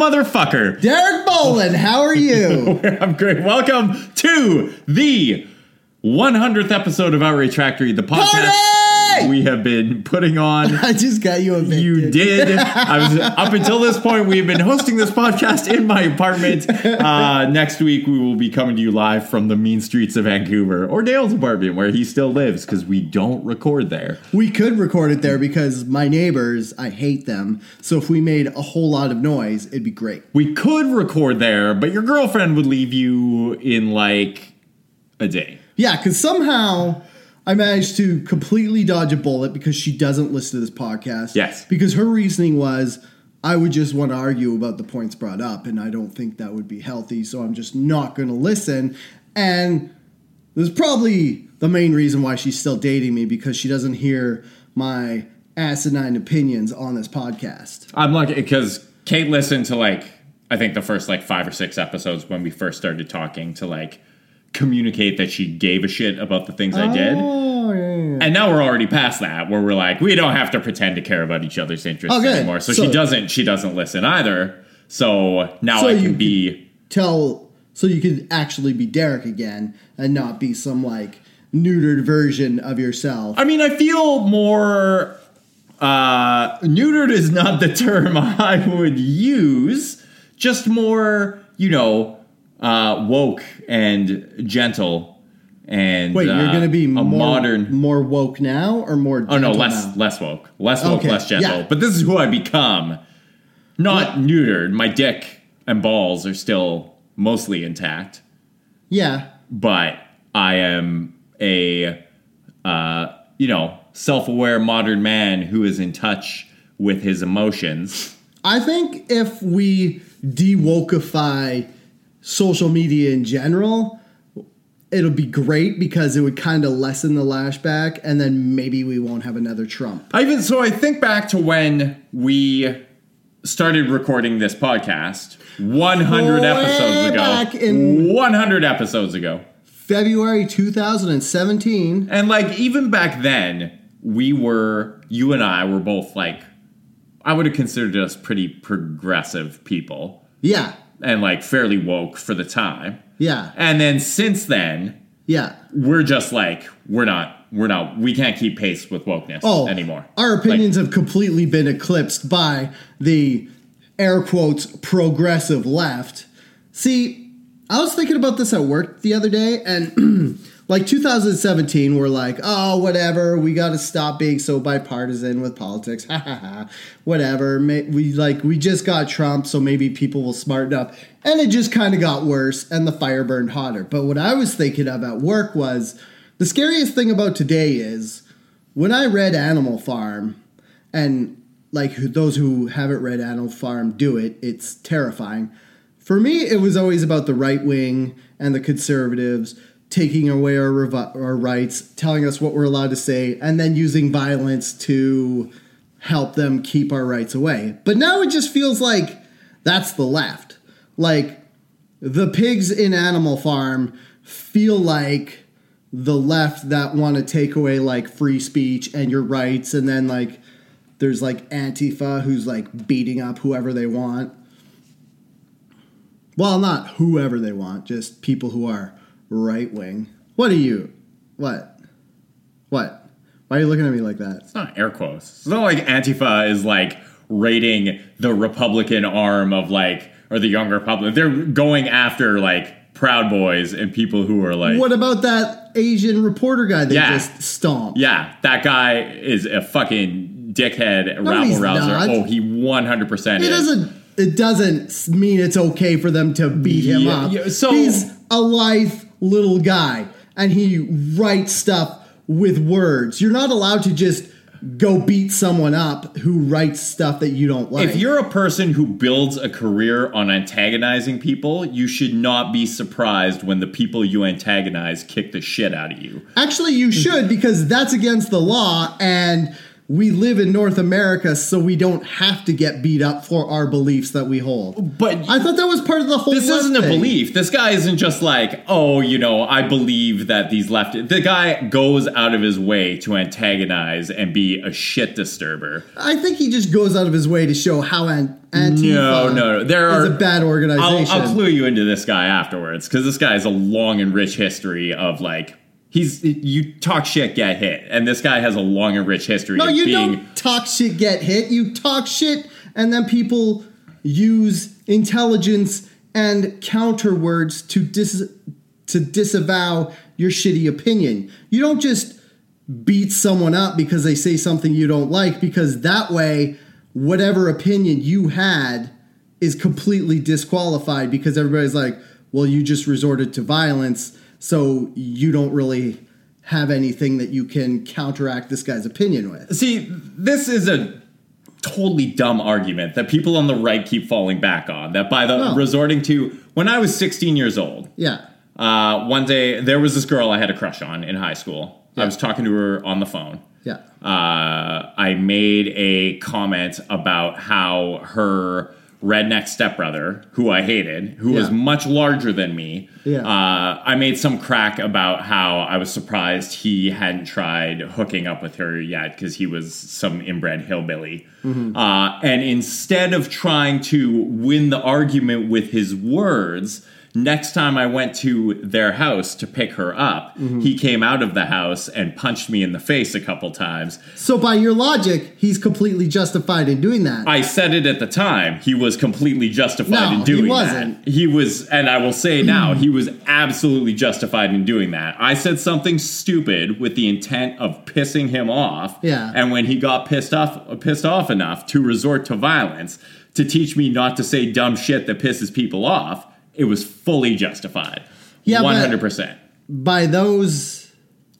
DeRuiter, you beautiful motherfucker. Derek Bolin, how are you? I'm great. Welcome to the 100th episode of Outrage Factory, the podcast Party! We have been putting on. I just got you a You did. I was up until this point. We've been hosting this podcast in my apartment. Uh, next week, we will be coming to you live from the mean streets of Vancouver or Dale's apartment, where he still lives, because we don't record there. We could record it there because my neighbors, I hate them. So if we made a whole lot of noise, it'd be great. We could record there, but your girlfriend would leave you in like a day. Yeah, because somehow I managed to completely dodge a bullet because she doesn't listen to this podcast. Yes. Because her reasoning was I would just want to argue about the points brought up, and I don't think that would be healthy, so I'm just not going to listen. And there's probably the main reason why she's still dating me because she doesn't hear my asinine opinions on this podcast. I'm lucky because Kate listened to like I think the first like five or six episodes when we first started talking to like communicate that she gave a shit about the things I did. Oh, yeah. And now we're already past that where we're like we don't have to pretend to care about each other's interests good. anymore. So, So- she doesn't she doesn't listen either. So now So I can be Tell so you could actually be Derek again and not be some like neutered version of yourself. I mean I feel more uh neutered is not the term I would use. Just more, you know, uh woke and gentle and Wait, you're uh, going to be a more modern more woke now or more? Oh no, less now? less woke, less woke, Okay, less gentle. yeah. But this is who I become. Not neutered. My dick and balls are still mostly intact, Yeah, but I am a uh, you know self-aware modern man who is in touch with his emotions. I think if we de-wokeify social media in general, it'll be great because it would kind of lessen the lashback, and then maybe we won't have another Trump. I even so I think back to when we started recording this podcast 100 Way episodes ago. back in- 100 episodes ago. February 2017. And like even back then, we were you and I were both like I would have considered us pretty progressive people Yeah, and like fairly woke for the time. yeah, And then since then, yeah. we're just like we're not we're not we can't keep pace with wokeness Oh, anymore. Our opinions have completely been eclipsed by the air quotes progressive left. See, I was thinking about this at work the other day, and like 2017, we're like, oh, whatever, we got to stop being so bipartisan with politics. Ha ha ha. Whatever. We like we just got Trump, so maybe people will smarten up. And it just kind of got worse, and the fire burned hotter. But what I was thinking of at work was the scariest thing about today is when I read Animal Farm, and like those who haven't read Animal Farm do it, it's terrifying. For me, it was always about the right wing and the conservatives taking away our, revi- our rights, telling us what we're allowed to say, and then using violence to help them keep our rights away. But now it just feels like that's the left. Like the pigs in Animal Farm feel like the left that want to take away like free speech and your rights and then like there's like antifa who's like beating up whoever they want well not whoever they want just people who are right wing what are you what what why are you looking at me like that It's not air quotes. It's not like Antifa is like raiding the Republican arm of like or the young Republican. They're going after like Proud Boys and people who are like what about that asian reporter guy they Yeah. just stomped Yeah, that guy is a fucking dickhead rabble rouser. not. Oh, he 100% It doesn't. It doesn't mean it's okay for them to beat him up. yeah, so- he's a lithe little guy, and he writes stuff with words. You're not allowed to just go beat someone up who writes stuff that you don't like. If you're a person who builds a career on antagonizing people, you should not be surprised when the people you antagonize kick the shit out of you. Actually, you should because that's against the law, and we live in North America, so we don't have to get beat up for our beliefs that we hold. But I thought that was part of the whole. this isn't a belief. This guy isn't just like, oh, you know, I believe that these left. The guy goes out of his way to antagonize and be a shit disturber. I think he just goes out of his way to show how an Antifa No, no, no. There are is a bad I'll, organization. I'll clue you into this guy afterwards because this guy has a long and rich history of like he's you talk shit, get hit, and this guy has a long and rich history no, of you being. don't talk shit, get hit. You talk shit, and then people use intelligence and counter words to dis to disavow your shitty opinion. You don't just beat someone up because they say something you don't like, because that way, whatever opinion you had is completely disqualified because everybody's like, well, you just resorted to violence, so you don't really have anything that you can counteract this guy's opinion with. See, this is a totally dumb argument that people on the right keep falling back on. That by the No. resorting to when I was 16 years old, Yeah. uh, one day there was this girl I had a crush on in high school. Yeah. I was talking to her on the phone. Yeah. uh, I made a comment about how her redneck stepbrother, who I hated, who was much larger than me, Yeah. uh, I made some crack about how I was surprised he hadn't tried hooking up with her yet because he was some inbred hillbilly. Mm-hmm. Uh, and instead of trying to win the argument with his words, Next time I went to their house to pick her up, Mm-hmm. he came out of the house and punched me in the face a couple times. So by your logic, he's completely justified in doing that. I said it at the time. He was completely justified No, in doing that. he wasn't. that. He was, and I will say now, he was absolutely justified in doing that. I said something stupid with the intent of pissing him off. Yeah. And when he got pissed off, pissed off enough to resort to violence to teach me not to say dumb shit that pisses people off, it was fully justified. Yeah, one hundred percent. by those,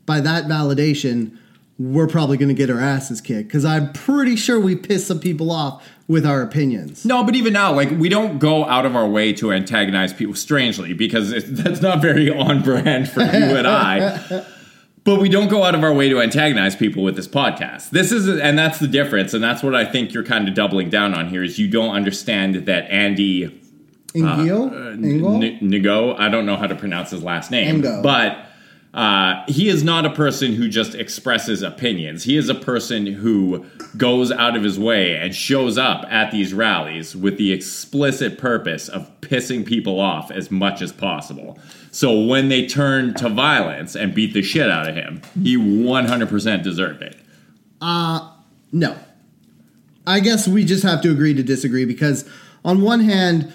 by that validation, we're probably going to get our asses kicked because I'm pretty sure we pissed some people off with our opinions. No, but even now, like we don't go out of our way to antagonize people. Strangely, because it, that's not very on brand for you and I. But we don't go out of our way to antagonize people with this podcast. This is, and that's the difference, and that's what I think you're kind of doubling down on here. Is you don't understand that Andy Ingio? uh, N- Ngo, I don't know how to pronounce his last name, Ngo. but uh, he is not a person who just expresses opinions. He is a person who goes out of his way and shows up at these rallies with the explicit purpose of pissing people off as much as possible. So when they turn to violence and beat the shit out of him, he 100% deserved it. No. I guess we just have to agree to disagree because, on one hand,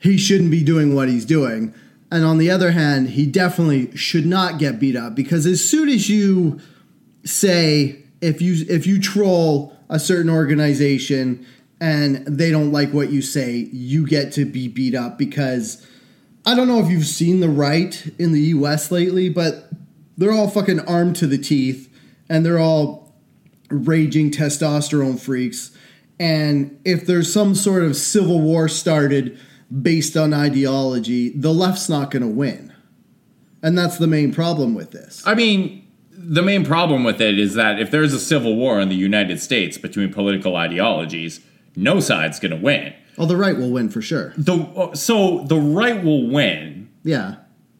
he shouldn't be doing what he's doing. And on the other hand, he definitely should not get beat up because as soon as you say if you if you troll a certain organization and they don't like what you say, you get to be beat up because I don't know if you've seen the right in the US lately, but they're all fucking armed to the teeth and they're all raging testosterone freaks. And if there's some sort of civil war started based on ideology, the left's not going to win. And that's the main problem with this. I mean, the main problem with it is that if there's a civil war in the United States between political ideologies, no side's going to win. Oh, the right will win for sure. The so the right will win Yeah.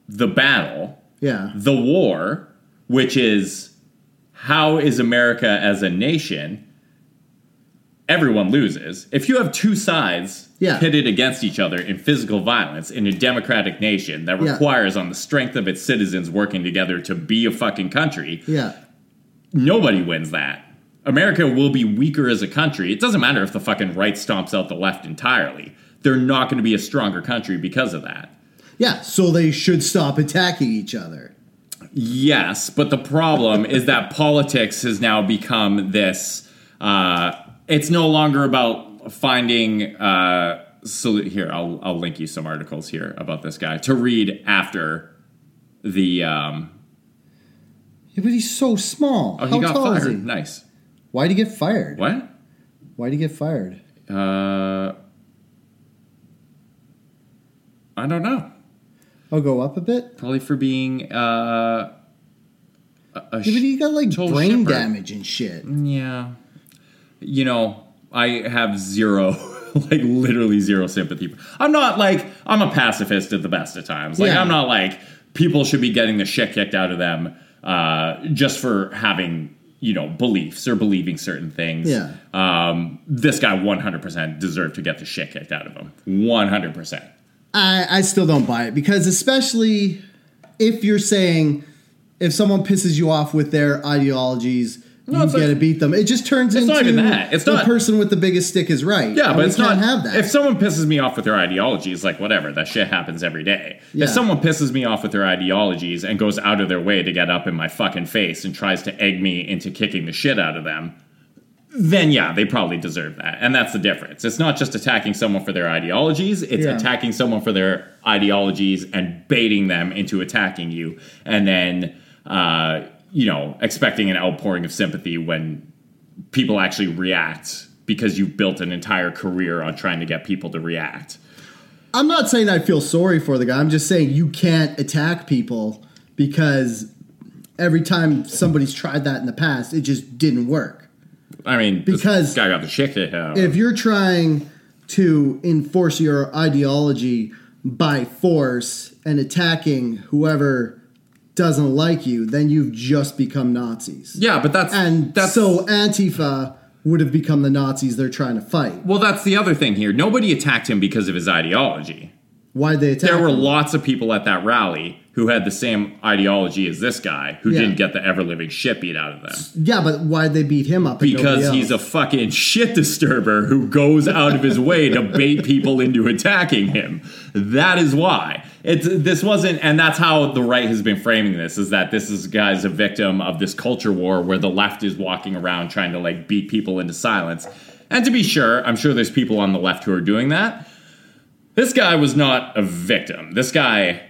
the battle, Yeah. the war, which is how is America as a nation? Everyone loses. If you have two sides Yeah. pitted against each other in physical violence in a democratic nation that Yeah. requires on the strength of its citizens working together to be a fucking country, Yeah. nobody wins that. America will be weaker as a country. It doesn't matter if the fucking right stomps out the left entirely. They're not going to be a stronger country because of that. Yeah. So they should stop attacking each other. Yes, but the problem is that politics has now become this. Uh, it's no longer about finding. Uh, so here, I'll I'll link you some articles here about this guy to read after the. Um, Yeah, but he's so small. oh, How he got tall is fired. he? Nice. Why'd he get fired? What? Why'd he get fired? Uh, I don't know. I'll go up a bit. Probably for being uh, a Yeah, but he got like total brain shipper. damage and shit. Yeah. You know, I have zero, like literally zero sympathy. I'm not like, I'm a pacifist at the best of times. Like, Yeah. I'm not like, people should be getting the shit kicked out of them uh, just for having, you know, beliefs or believing certain things. Yeah. Um, this guy 100% deserved to get the shit kicked out of him. 100%. I, I still don't buy it because especially if you're saying if someone pisses you off with their ideologies, No, you like- to beat them. It just turns It's into not even that. It's the not- person with the biggest stick is right. Yeah, but it's not have that. If someone pisses me off with their ideologies, like whatever, that shit happens every day. Yeah. If someone pisses me off with their ideologies and goes out of their way to get up in my fucking face and tries to egg me into kicking the shit out of them, then yeah, they probably deserve that. And that's the difference. It's not just attacking someone for their ideologies, it's Yeah. attacking someone for their ideologies and baiting them into attacking you. And then, uh, you know, expecting an outpouring of sympathy when people actually react because you've built an entire career on trying to get people to react. I'm not saying I feel sorry for the guy. I'm just saying you can't attack people because every time somebody's tried that in the past, it just didn't work. I mean, this Because guy got the shit to him. If you're trying to enforce your ideology by force and attacking whoever doesn't like you, then you've just become Nazis. yeah, but that's And that's so Antifa would have become the Nazis they're trying to fight. well, that's the other thing here. Nobody attacked him because of his ideology. Why'd they attack There were him? lots of people at that rally who had the same ideology as this guy who Yeah. didn't get the ever living shit beat out of them. Yeah, but why'd they beat him up? Because he's a fucking shit disturber who goes out of his way to bait people into attacking him. That is why. It's this wasn't and that's how the right has been framing this is that this is guy's a victim of this culture war where the left is walking around trying to like beat people into silence. And to be sure, I'm sure there's people on the left who are doing that. This guy was not a victim. This guy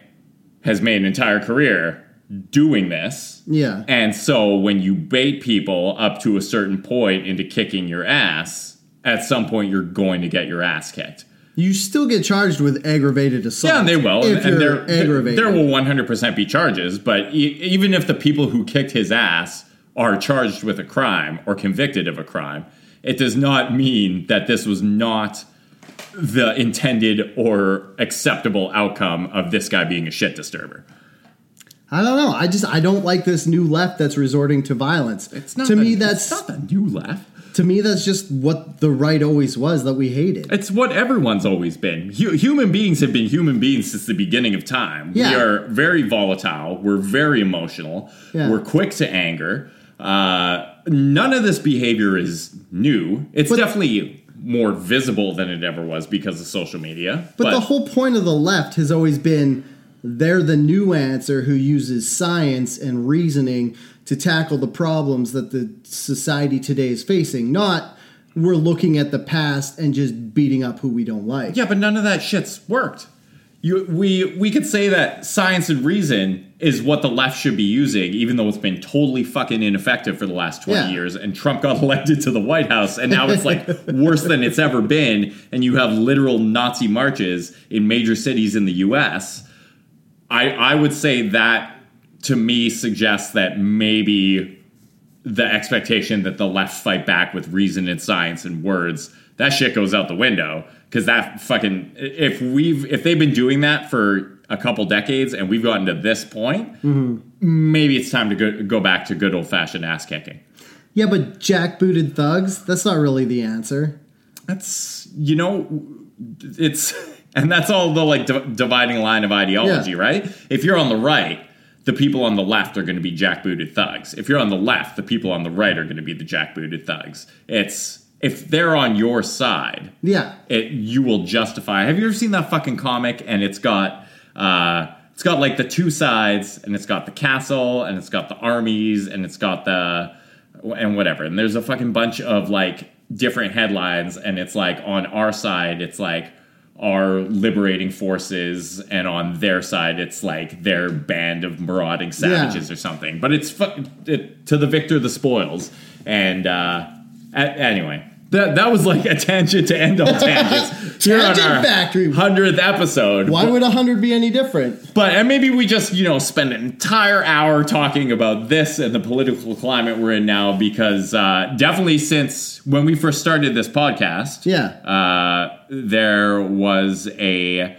has made an entire career doing this. yeah. And so when you bait people up to a certain point into kicking your ass, at some point you're going to get your ass kicked. You still get charged with aggravated assault. Yeah, and they will. If and you're there, aggravated. there will 100% be charges, but e- even if the people who kicked his ass are charged with a crime or convicted of a crime, it does not mean that this was not the intended or acceptable outcome of this guy being a shit disturber. I don't know. I just I don't like this new left that's resorting to violence. It's not to the- me it's that's not the new left. to me that's just what the right always was that we hated. It's what everyone's always been. Hu- human beings have been human beings since the beginning of time. Yeah. We are very volatile. We're very emotional. Yeah. We're quick to anger. Uh, none of this behavior is new. It's But- definitely more visible than it ever was because of social media. But, the whole point of the left has always been they're the new answer who uses science and reasoning to tackle the problems that the society today is facing, not we're looking at the past and just beating up who we don't like. Yeah, but none of that shit's worked. You, we we could say that science and reason is what the left should be using, even though it's been totally fucking ineffective for the last twenty Yeah. years. And Trump got elected to the White House, and now it's like worse than it's ever been. And you have literal Nazi marches in major cities in the U.S. I I would say that to me suggests that maybe the expectation that the left fight back with reason and science and words that shit goes out the window because that fucking if we've if they've been doing that for a couple decades and we've gotten to this point mm-hmm. maybe it's time to go, go back to good old-fashioned ass kicking. Yeah, but jackbooted thugs, that's not really the answer. that's you know it's and that's all the like di- dividing line of ideology Yeah. right? If you're on the right the people on the left are going to be jackbooted thugs. If you're on the left the people on the right are going to be the jackbooted thugs. It's if they're on your side Yeah. it you will justify. Have you ever seen that fucking comic and it's got uh it's got like the two sides and it's got the castle and it's got the armies and it's got the and whatever. And there's a fucking bunch of like different headlines and it's like on our side it's like our liberating forces and on their side it's like their band of marauding savages or something. But it's fu- it, to the victor the spoils. And uh anyway That that was like a tangent to end all tangents. Here on our Factory. hundredth episode. Why would a hundred be any different? But and maybe we just you know spend an entire hour talking about this and the political climate we're in now because uh, definitely since when we first started this podcast, Yeah. uh, there was a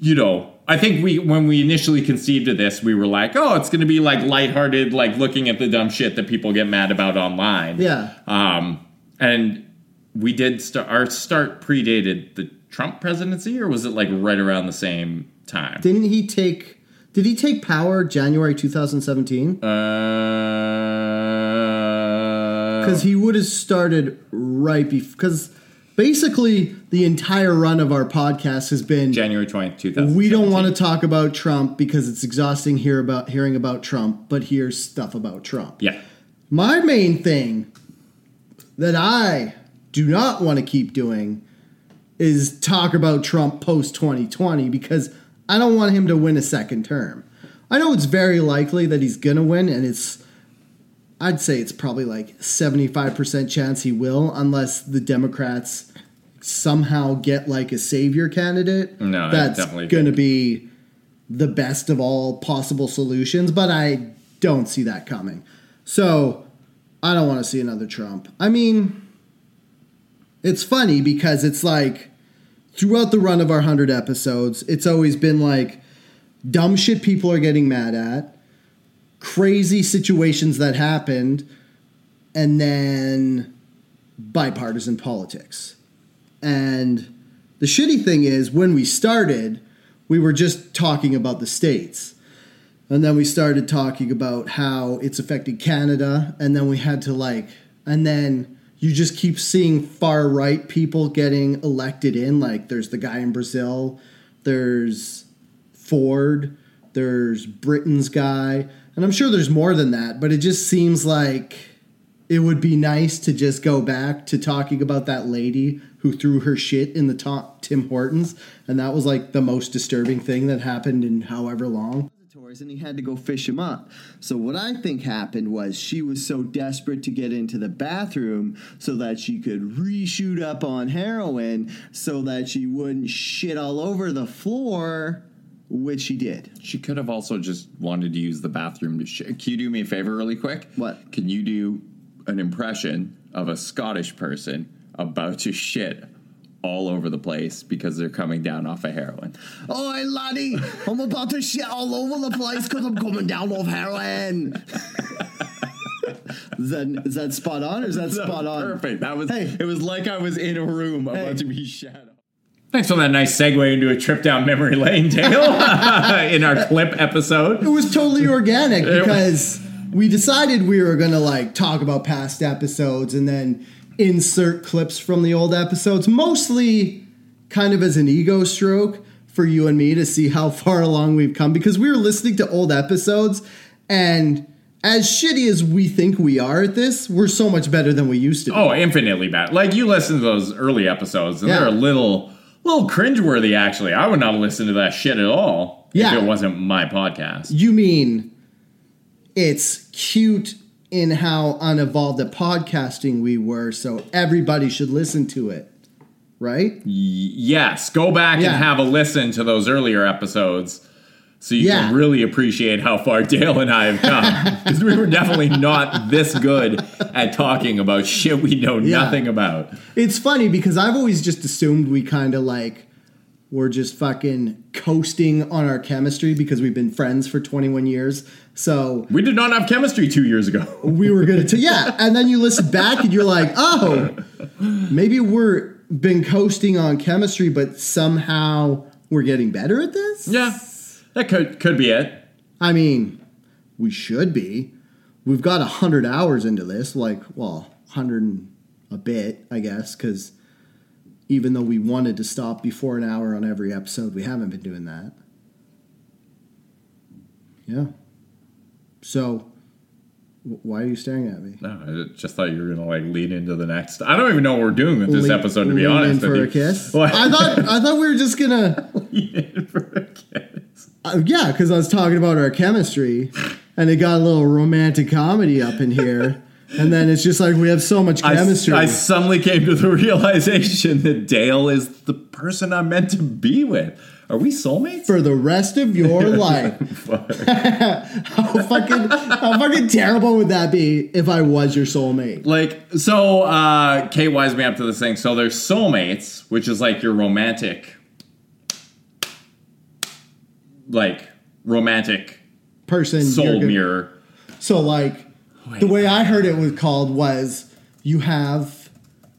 you know I think we when we initially conceived of this, we were like, oh, it's going to be like lighthearted, like looking at the dumb shit that people get mad about online. Yeah. Um, and we did start our start predated the Trump presidency, or was it like right around the same time? Didn't he take? Did he take power January 2017? Uh, Because he would have started right before. Because basically, the entire run of our podcast has been January twentieth, two thousand. we don't want to talk about Trump because it's exhausting hear about hearing about Trump, but here's stuff about Trump. Yeah, My main thing that I do not want to keep doing is talk about Trump post 2020 because I don't want him to win a second term. I know it's very likely that he's going to win, and it's, I'd say it's probably like 75% chance he will, unless the Democrats somehow get like a savior candidate. No, that's definitely going to be the best of all possible solutions, but I don't see that coming. So I don't want to see another Trump. I mean, it's funny because it's like throughout the run of our 100 episodes, it's always been like dumb shit people are getting mad at, crazy situations that happened, and then bipartisan politics. And the shitty thing is, when we started, we were just talking about the states. And then we started talking about how it's affected Canada. And then we had to like, and then you just keep seeing far right people getting elected in. Like there's the guy in Brazil, there's Ford, there's Britain's guy. And I'm sure there's more than that, but it just seems like it would be nice to just go back to talking about that lady who threw her shit in the top Tim Hortons. And that was like the most disturbing thing that happened in however long and he had to go fish him up. So what I think happened was she was so desperate to get into the bathroom so that she could reshoot up on heroin so that she wouldn't shit all over the floor, which she did. she could have also just wanted to use the bathroom to shit. Can you do me a favor, really quick? What? Can you do an impression of a Scottish person about to shit all over the place because they're coming down off of heroin? Oh, laddie, I'm about to shit all over the place because I'm coming down off heroin. is, that, is that spot on or is that spot on? Perfect. That was. Hey. It was like I was in a room about Hey. to be shot. Thanks for that nice segue into a trip down memory lane, Dale, in our clip episode. It was totally organic because we decided we were gonna like talk about past episodes and then insert clips from the old episodes, mostly kind of as an ego stroke for you and me to see how far along we've come because we were listening to old episodes and as shitty as we think we are at this, we're so much better than we used to be. Oh, infinitely bad. Like you listen to those early episodes, and Yeah. they're a little, little cringeworthy. Actually, I would not listen to that shit at all Yeah. if it wasn't my podcast. You mean it's cute in how unevolved at podcasting we were, so everybody should listen to it, right? Yes, go back Yeah. and have a listen to those earlier episodes so you Yeah. can really appreciate how far Dale and I have come. Because we were definitely not this good at talking about shit we know Yeah. nothing about. It's funny because I've always just assumed we kind of like we're just fucking coasting on our chemistry because we've been friends for 21 years. So We did not have chemistry two years ago. we were gonna t- yeah, and then you listen back and you're like, oh, maybe we're been coasting on chemistry, but somehow we're getting better at this. yeah, that could could be it. I mean, we should be. We've got a hundred hours into this, like, well, hundred and a bit, I guess, because even though we wanted to stop before an hour on every episode, we haven't been doing that. Yeah. So, wh- why are you staring at me? No, I just thought you were gonna like lead into the next. I don't even know what we're doing with this episode. To be lean honest, in for a kiss. I thought I thought we were just gonna. Lean in for a kiss. Uh, yeah, because I was talking about our chemistry, and it got a little romantic comedy up in here, and then it's just like we have so much chemistry. I suddenly came to the realization that Dale is the person I'm meant to be with. Are we soulmates? for the rest of your life. how fucking how fucking terrible would that be if I was your soulmate? like, so uh, Kate wised me up to this thing. So there's soulmates, which is like your romantic, like romantic Person soul mirror. So like the way I heard it was called was you have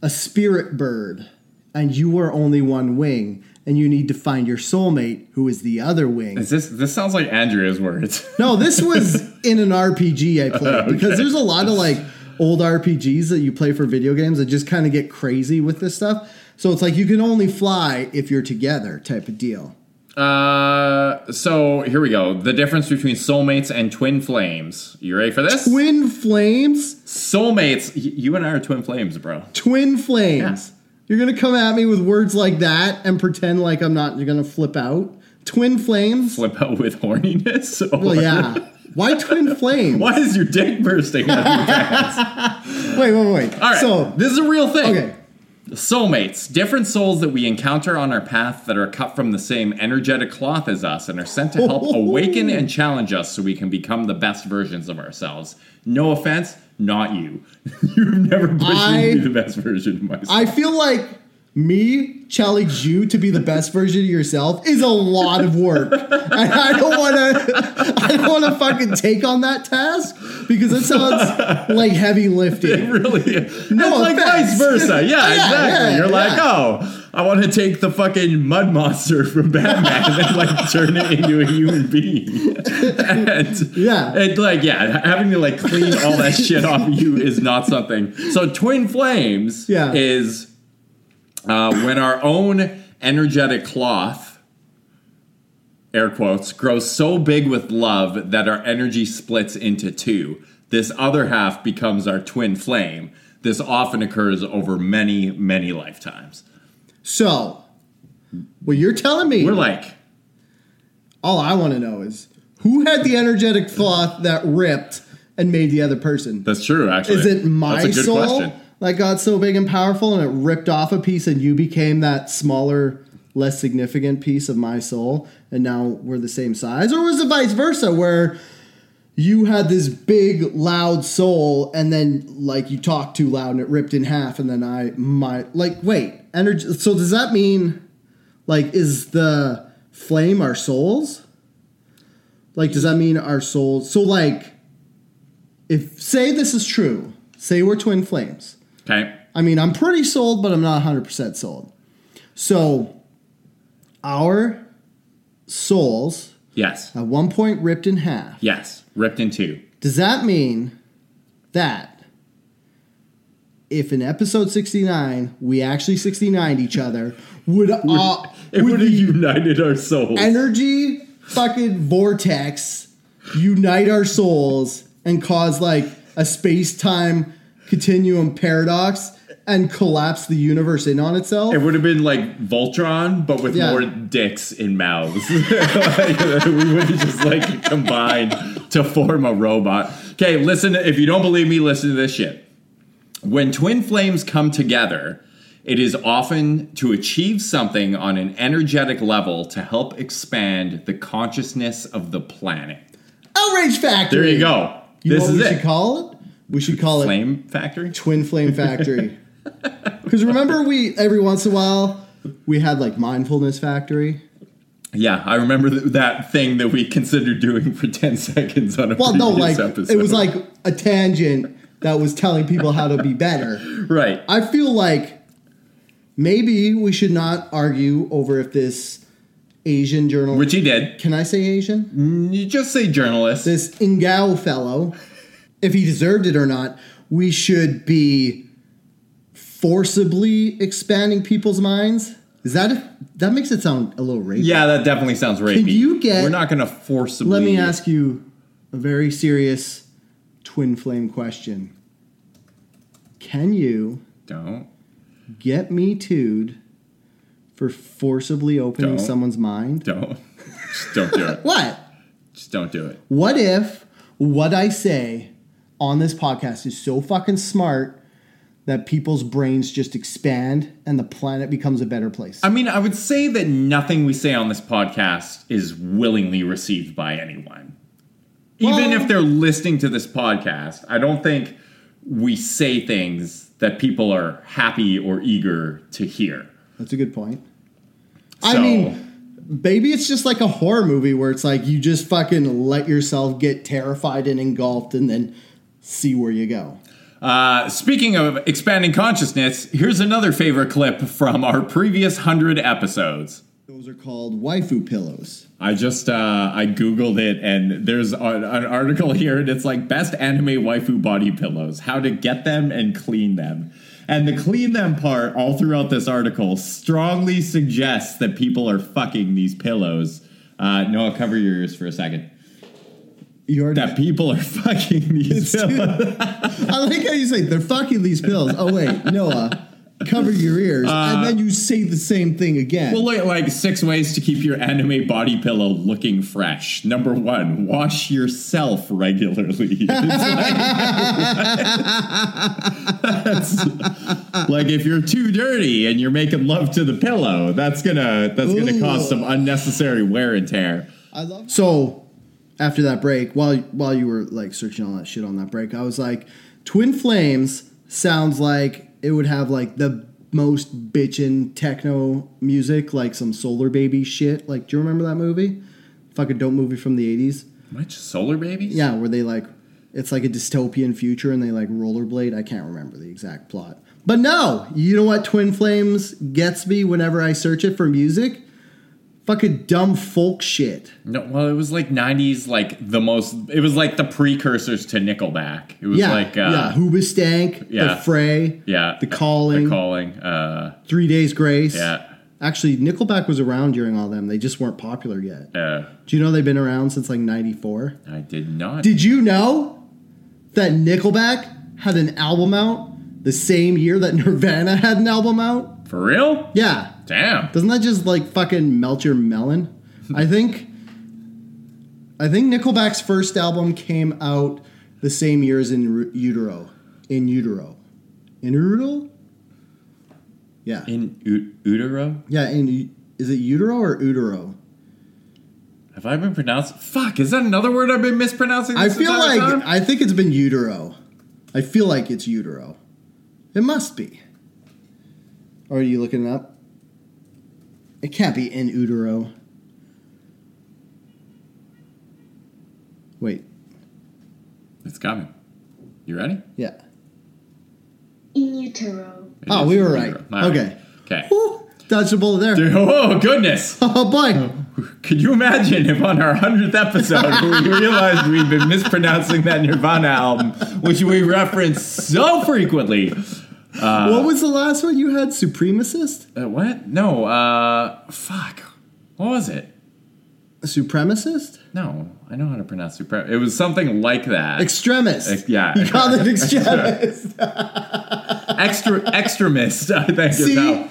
a spirit bird and you are only one wing and you need to find your soulmate who is the other wing. Is this this sounds like Andrea's words? No, this was in an RPG I played because there's a lot of like old RPGs that you play for video games that just kind of get crazy with this stuff. So it's like you can only fly if you're together type of deal. Uh, so here we go. The difference between soulmates and twin flames. You ready for this? Twin flames, Soulmates. y- You and I are twin flames, bro. twin flames. You're gonna come at me with words like that and pretend like I'm not. You're gonna flip out. Twin flames. Flip out with horniness. Or Well, yeah. Why twin flames? Why is your dick bursting out of your pants? Wait, wait, wait. All right. So this is a real thing. okay, Soulmates, different souls that we encounter on our path that are cut from the same energetic cloth as us and are sent to help awaken and challenge us so we can become the best versions of ourselves. No offense, not you. You've never pushed me to be the best version of myself. I feel like me challenge you to be the best version of yourself is a lot of work, and I don't want to. I don't want to fucking take on that task because it sounds like heavy lifting. really No it's like vice versa. Yeah, Yeah, exactly. yeah, You're like, oh, I want to take the fucking mud monster from Batman and like turn it into a human being. and Yeah. and like yeah, having to like clean all that shit off of you is not something. So twin flames Yeah. is uh, when our own energetic cloth air quotes, grows so big with love that our energy splits into two. This other half becomes our twin flame. This often occurs over many, many lifetimes. So, what you're telling me, We're like, all I want to know is who had the energetic cloth that ripped and made the other person. that's true, actually. Is it my That's a good soul question. That got so big and powerful and it ripped off a piece and you became that smaller, less significant piece of my soul and now we're the same size? Or was it vice versa where you had this big, loud soul and then like you talked too loud and it ripped in half and then I my like wait, energy so does that mean like is the flame our souls? Like does that mean our souls so like if say this is true, say we're twin flames. Okay. I mean, I'm pretty sold, but I'm not 100% sold. So, our souls Yes. at one point ripped in half. Yes. Ripped in two. Does that mean that if in episode 69 we actually 69 each other, would uh, It would would have the united our souls. energy fucking vortex unite our souls and cause like a space-time continuum paradox and collapse the universe in on itself? it would have been like Voltron, but with Yeah. more dicks in mouths. We would have just like combined to form a robot. Okay, listen. If you don't believe me, listen to this shit. When twin flames come together, it is often to achieve something on an energetic level to help expand the consciousness of the planet. Outrage Factory. There you go. You know this what is we it. should call it? We should call it Flame Factory. Twin Flame Factory. Because remember, we every once in a while we had like Mindfulness Factory. Yeah, I remember th- that thing that we considered doing for ten seconds on a Well, no, like episode. it was like a tangent that was telling people how to be better. right. I feel like maybe we should not argue over if this Asian journal. Which he did. can I say Asian? Mm, you just say journalist. This Ingao fellow, if he deserved it or not, we should be forcibly expanding people's minds. Is that a, that makes it sound a little rapey? yeah, that definitely sounds rapey. Can you get- We're not going to forcibly. Let me ask you a very serious twin flame question. Can you Don't. get me too'd for forcibly opening Don't. someone's mind? Don't. Just don't do it. What? Just don't do it. What if what I say on this podcast is so fucking smart that people's brains just expand and the planet becomes a better place. I mean, I would say that nothing we say on this podcast is willingly received by anyone. Even if they're listening to this podcast, I don't think we say things that people are happy or eager to hear. That's a good point. I mean, maybe it's just like a horror movie where it's like you just fucking let yourself get terrified and engulfed and then see where you go. Uh, speaking of expanding consciousness, here's another favorite clip from our previous hundred episodes. Those are called waifu pillows. I just uh, I googled it and there's an, an article here and it's like best anime waifu body pillows, how to get them and clean them. And the clean them part all throughout this article strongly suggests that people are fucking these pillows. Uh, Noah, cover your ears for a second. You already. That people are fucking these pillows. I like how you say they're fucking these pills. Oh wait, Noah, cover your ears, and uh, then you say the same thing again. Well, like, like six ways to keep your anime body pillow looking fresh. Number one, wash yourself regularly. Like, that's- like if you're too dirty and you're making love to the pillow, that's gonna that's gonna cause some unnecessary wear and tear. I love. So after that break, while while you were like searching all that shit on that break, I was like, Twin Flames sounds like it would have like the most bitchin' techno music, like some Solar Baby shit. Like, do you remember that movie? Fucking dope movie from the eighties. Which solar babies? Yeah, where they like it's like a dystopian future and they like rollerblade. I can't remember the exact plot. But no, you know what Twin Flames gets me whenever I search it for music? Fucking dumb folk shit. No, well, it was like '90s, like the most. It was like the precursors to Nickelback. It was Yeah, like, uh, yeah, Hoobastank, yeah. The Fray, yeah, The Calling, the calling. Uh, Three Days Grace. yeah, Actually, Nickelback was around during all them. They just weren't popular yet. uh, Do you know they've been around since like '94? I did not. Did you know that Nickelback had an album out the same year that Nirvana had an album out? For real? Yeah. Damn. Doesn't that just like fucking melt your melon? I think I think Nickelback's first album came out the same year as in Ru- Utero. In Utero. In Utero? Yeah. In u- utero? Yeah, in U- is it Utero or Utero? Have I been pronounced? Fuck, is that another word I've been mispronouncing? I feel like time? I think it's been Utero. I feel like it's Utero. It must be. Or are you looking it up? It can't be in utero. Wait, it's coming. You ready? yeah. In utero. It Oh, we were in right. Okay. Okay. Whew, dodged a bullet there. Oh goodness! Oh boy. Could you imagine if on our hundredth episode we realized we'd been mispronouncing that Nirvana album, which we reference so frequently? What was the last one you had? Supremacist? Uh, what? No. Uh, fuck. What was it? Supremacist? No, I know how to pronounce super. It was something like that. Extremist. Ex- yeah. You called it extremist. Extra extremist. I think See? how.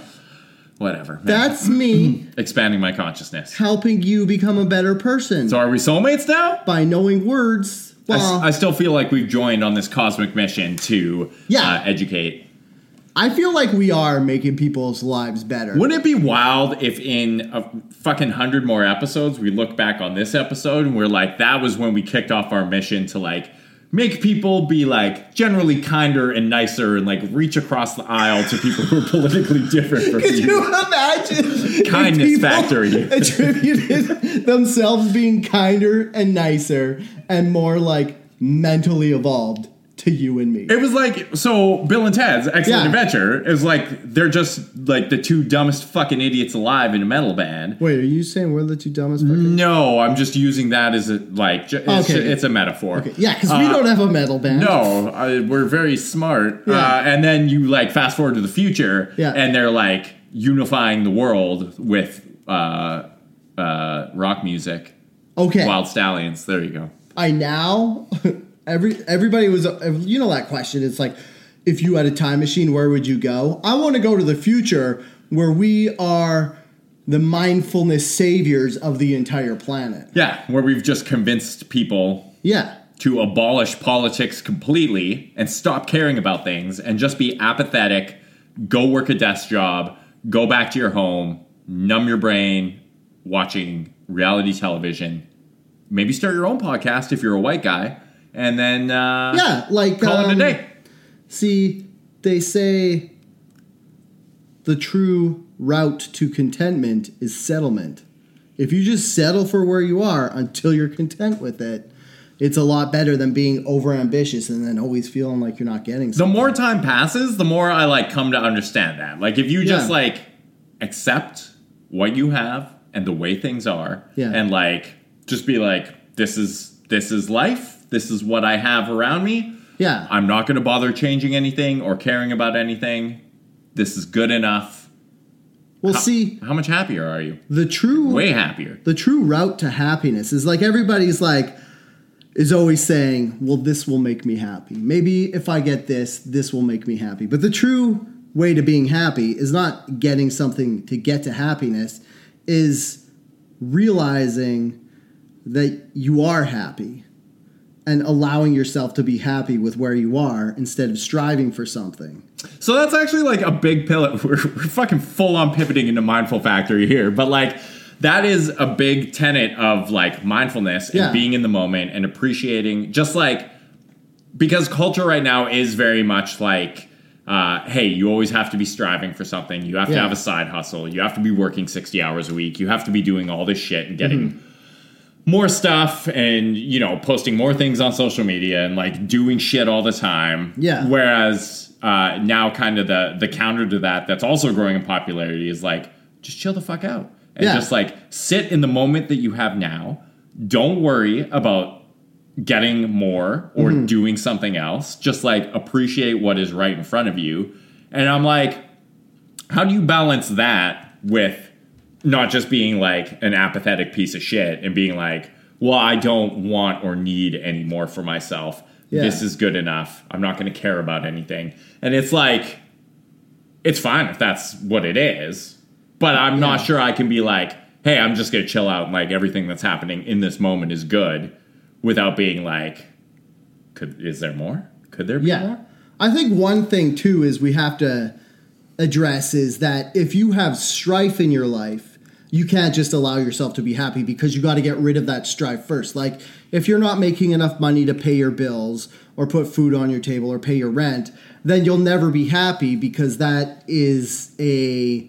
Whatever. man. That's me expanding my consciousness. helping you become a better person So are we soulmates now? by knowing words. I Well, I, still feel like we've joined on this cosmic mission to Yeah. uh, educate. I feel like we are making people's lives better. Wouldn't it be wild if in a fucking hundred more episodes we look back on this episode and we're like, that was when we kicked off our mission to like make people be like generally kinder and nicer and like reach across the aisle to people who are politically different from Could you. you imagine? Kindness factory. attributed themselves being kinder and nicer and more like mentally evolved to you and me. It was like so Bill and Ted's Excellent Yeah. Adventure is like they're just like the two dumbest fucking idiots alive in a metal band. Wait, are you saying we're the two dumbest? Fucking- No, I'm just using that as a like it's, Okay. it's a metaphor. Okay, yeah, because we Uh, don't have a metal band. No, uh, we're very smart. Yeah. Uh, and then you like fast forward to the future, Yeah. and they're like unifying the world with uh, uh, rock music. Okay, Wyld Stallyns. There you go. I now every everybody was you know that question. It's like if you had a time machine, where would you go? I want to go to the future where we are the mindfulness saviors of the entire planet. Yeah, where we've just convinced people Yeah, to abolish politics completely and stop caring about things and just be apathetic, go work a desk job, go back to your home, numb your brain watching reality television. Maybe start your own podcast if you're a white guy, and then uh, Yeah, like call it a um, day. See, they say the true route to contentment is settlement. If you just settle for where you are until you're content with it, it's a lot better than being overambitious and then always feeling like you're not getting The more time passes, the more I like come to understand that. Like if you just Yeah. like accept what you have and the way things are, Yeah. and like just be like, this is this is life. This is what I have around me. yeah. I'm not going to bother changing anything or caring about anything. This is good enough. well, How- see, how much happier are you? the true Way happier. the true route to happiness is like everybody's like is always saying, "Well, this will make me happy. Maybe if I get this, this will make me happy." But the true way to being happy is not getting something to get to happiness, is realizing that you are happy and allowing yourself to be happy with where you are instead of striving for something. So that's actually like a big pillar. We're, we're fucking full on pivoting into mindful factory here, but like that is a big tenet of like mindfulness and Yeah. being in the moment and appreciating just like because culture right now is very much like uh, hey you always have to be striving for something you have to have a side hustle you have to be working 60 hours a week you have to be doing all this shit and getting Mm-hmm. More stuff and you know posting more things on social media and like doing shit all the time Yeah. whereas uh, now kind of the the counter to that that's also growing in popularity is like just chill the fuck out and Yeah. just like sit in the moment that you have now don't worry about getting more or Mm-hmm. doing something else just like appreciate what is right in front of you and i'm like how do you balance that with not just being like an apathetic piece of shit and being like, well, I don't want or need any more for myself. Yeah. This is good enough. I'm not going to care about anything. And it's like, it's fine if that's what it is, but I'm not sure I can be like, hey, I'm just going to chill out and like everything that's happening in this moment is good without being like, could is there more? Could there be Yeah. more? I think one thing too is we have to address is that if you have strife in your life, you can't just allow yourself to be happy because you got to get rid of that strife first. Like if you're not making enough money to pay your bills or put food on your table or pay your rent, then you'll never be happy because that is a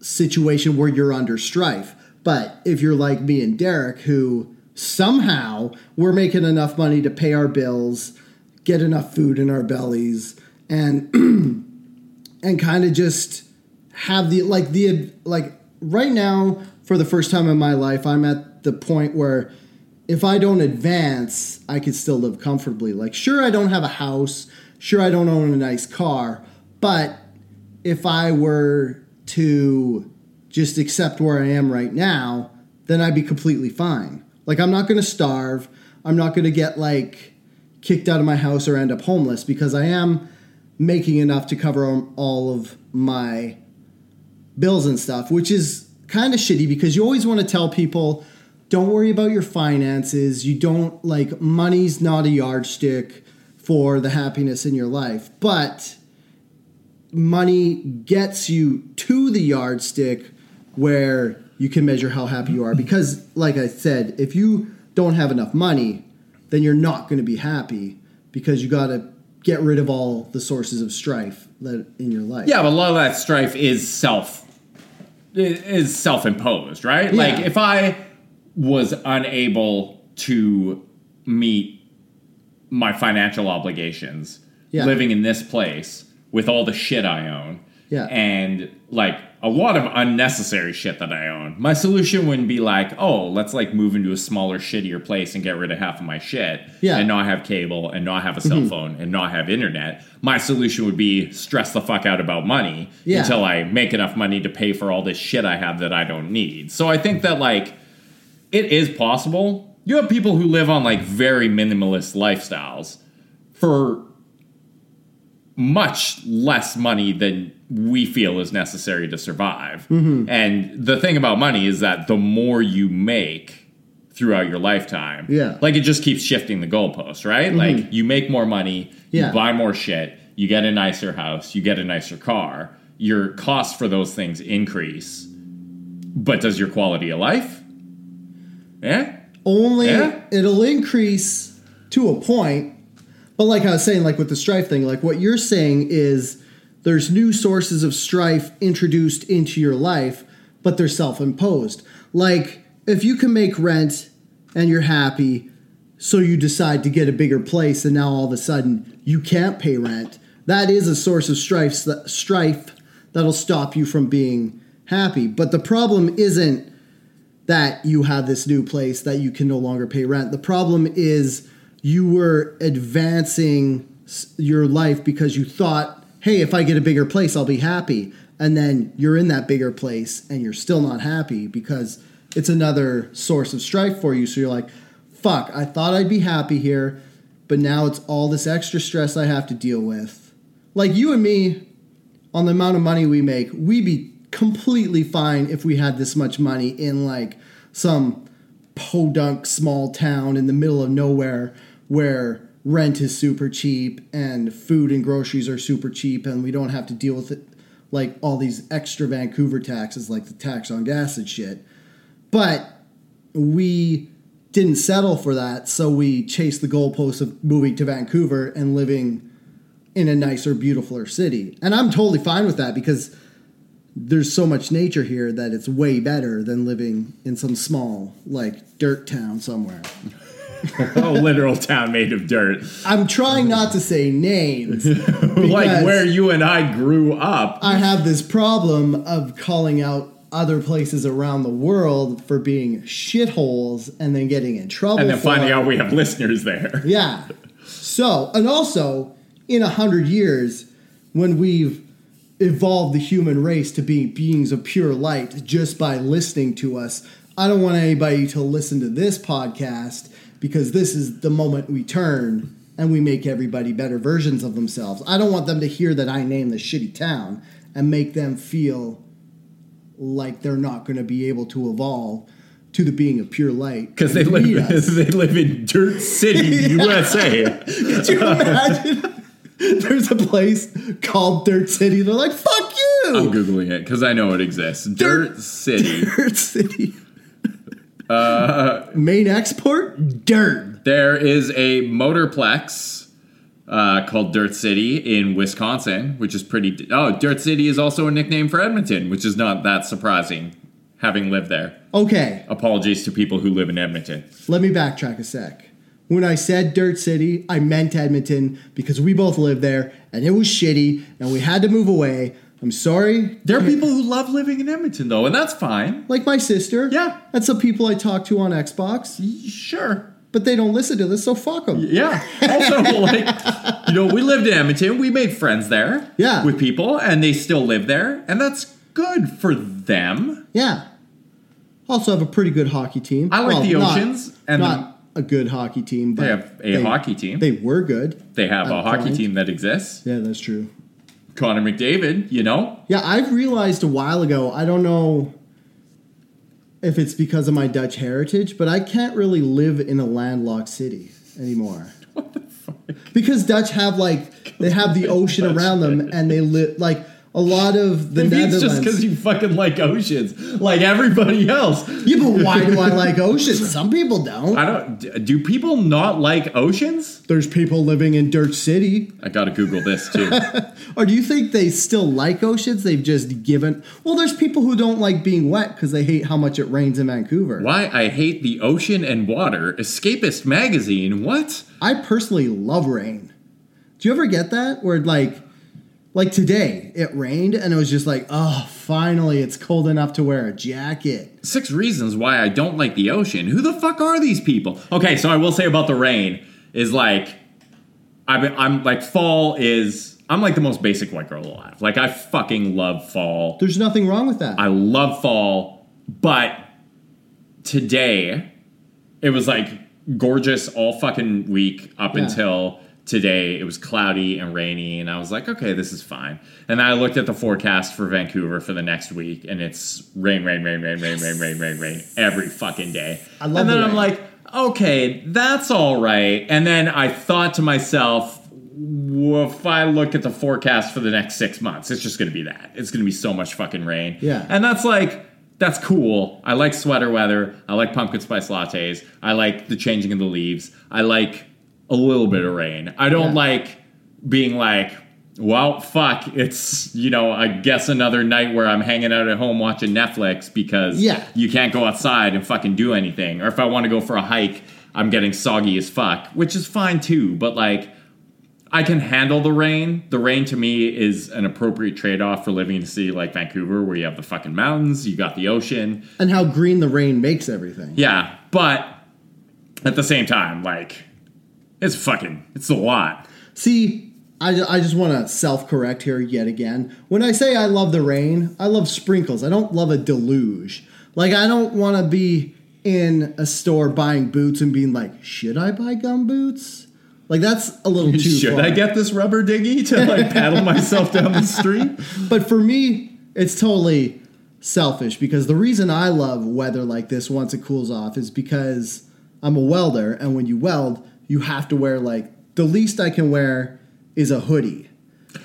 situation where you're under strife. But if you're like me and Derek, who somehow we're making enough money to pay our bills, get enough food in our bellies, and and kind of just have the like the like right now for the first time in my life, I'm at the point where if I don't advance, I could still live comfortably. Like, sure, I don't have a house, sure, I don't own a nice car, but if I were to just accept where I am right now, then I'd be completely fine. Like, I'm not gonna starve, I'm not gonna get like kicked out of my house or end up homeless because I am making enough to cover all of my bills and stuff, which is kind of shitty because you always want to tell people don't worry about your finances. You don't like money's not a yardstick for the happiness in your life, but money gets you to the yardstick where you can measure how happy you are because like I said, if you don't have enough money, then you're not going to be happy because you got to get rid of all the sources of strife that in your life. Yeah, but a lot of that strife is self is self imposed, right? Like if I was unable to meet my financial obligations Yeah. living in this place with all the shit I own. Yeah. And like a lot of unnecessary shit that I own. My solution wouldn't be like, oh, let's like move into a smaller, shittier place and get rid of half of my shit. Yeah. Mm-hmm. And not have cable and not have a cell phone and not have internet. My solution would be stress the fuck out about money Yeah. until I make enough money to pay for all this shit I have that I don't need. So I think that like it is possible. You have people who live on like very minimalist lifestyles for much less money than we feel is necessary to survive. Mm-hmm. And the thing about money is that the more you make throughout your lifetime. Yeah. Mm-hmm. Like it just keeps shifting the goalposts, right? Mm-hmm. Like you make more money, Yeah. you buy more shit, you get a nicer house, you get a nicer car. Your costs for those things increase. But does your quality of life? Yeah? Only Yeah. it'll increase to a point. But like I was saying, like with the strife thing, like what you're saying is there's new sources of strife introduced into your life, but they're self-imposed. Like if you can make rent and you're happy, so you decide to get a bigger place, and now all of a sudden you can't pay rent. That is a source of strife. Strife that'll stop you from being happy. But the problem isn't that you have this new place that you can no longer pay rent. The problem is you were advancing your life because you thought, hey, if I get a bigger place, I'll be happy. And then you're in that bigger place and you're still not happy because it's another source of strife for you. So you're like, fuck, I thought I'd be happy here, but now it's all this extra stress I have to deal with. Like you and me, on the amount of money we make, we'd be completely fine if we had this much money in like some podunk small town in the middle of nowhere where rent is super cheap and food and groceries are super cheap and we don't have to deal with it like all these extra Vancouver taxes like the tax on gas and shit. But we didn't settle for that, so we chased the goalposts of moving to Vancouver and living in a nicer, beautifuler city. And I'm totally fine with that because there's so much nature here that it's way better than living in some small, like, dirt town somewhere. a literal town made of dirt. I'm trying not to say names. like where you and I grew up. I have this problem of calling out other places around the world for being shitholes and then getting in trouble. And then finding it. out we have listeners there. Yeah. So, and also, in a hundred years, when we've evolved the human race to be beings of pure light just by listening to us, I don't want anybody to listen to this podcast because this is the moment we turn and we make everybody better versions of themselves. I don't want them to hear that I name the shitty town and make them feel like they're not going to be able to evolve to the being of pure light Because they live they live in Dirt City, USA. Could you imagine? There's a place called Dirt City. They're like, fuck you!" I'm googling it because I know it exists. Dirt City. Dirt City. Main export? Dirt. There is a motorplex uh, called Dirt City in Wisconsin, which is pretty. Oh, Dirt City is also a nickname for Edmonton, which is not that surprising, having lived there. Okay, Apologies to people who live in Edmonton. let me backtrack a sec. When I said Dirt City, I meant Edmonton because we both lived there and it was shitty and we had to move away. I'm sorry. There are people who love living in Edmonton, though, and that's fine. Like my sister. Yeah. That's the people I talk to on Xbox, Sure. but they don't listen to this, so fuck them. Yeah. Also, like, you know, we lived in Edmonton. We made friends there. Yeah. With people, and they still live there, and that's good for them. Yeah. Also have a pretty good hockey team. I like the not- Oceans and not a good hockey team, but They have a hockey team. They were good. They have a hockey point. team that exists. Yeah, that's true. Connor McDavid, you know, Yeah, I've realized a while ago. I don't know if it's because of my Dutch heritage, but I can't really live in a landlocked city anymore. Because Dutch have like they have the ocean around them, and they live like a lot of the maybe it's just because you fucking like oceans, like everybody else. yeah, but why do I like oceans? Some people don't. I don't. Do people not like oceans? There's people living in Dirt City. I gotta Google this too. Or do you think they still like oceans? They've just given. Well, there's people who don't like being wet because they hate how much it rains in Vancouver. Why I hate the ocean and water. Escapist magazine. What? I personally love rain. Do you ever get that? Where like, like today it rained and it was just like, oh, finally it's cold enough to wear a jacket. Six reasons why I don't like the ocean. Who the fuck are these people? Okay, so I will say about the rain is like, I'm, I'm like fall is. I'm like the most basic white girl alive. Like I fucking love fall. There's nothing wrong with that. I love fall, but today it was like gorgeous all fucking week up Yeah. until today it was cloudy and rainy and i was like okay this is fine and i looked at the forecast for vancouver for the next week and it's rain rain rain rain rain rain rain rain rain every fucking day I love and then the i'm like okay that's all right and then i thought to myself if I look at the forecast for the next six months, it's just going to be that. It's going to be so much fucking rain. Yeah. And that's like, that's cool. I like sweater weather. I like pumpkin spice lattes. I like the changing of the leaves. I like a little bit of rain. I don't Yeah. like being like, well, fuck, it's, you know, I guess another night where I'm hanging out at home watching Netflix because Yeah. you can't go outside and fucking do anything. Or if I want to go for a hike, I'm getting soggy as fuck, which is fine too. But like, I can handle the rain. The rain to me is an appropriate trade off for living in a city like Vancouver where you have the fucking mountains, you got the ocean. and how green the rain makes everything. Yeah, but at the same time, like, it's fucking, it's a lot. See, I, I just want to self correct here yet again. When I say I love the rain, I love sprinkles. I don't love a deluge. Like, I don't want to be in a store buying boots and being like, should I buy gum boots? Like, that's a little too Should far. I get this rubber dinghy to like paddle myself down the street? But for me, it's totally selfish because the reason I love weather like this once it cools off is because I'm a welder, and when you weld, you have to wear like the least I can wear is a hoodie.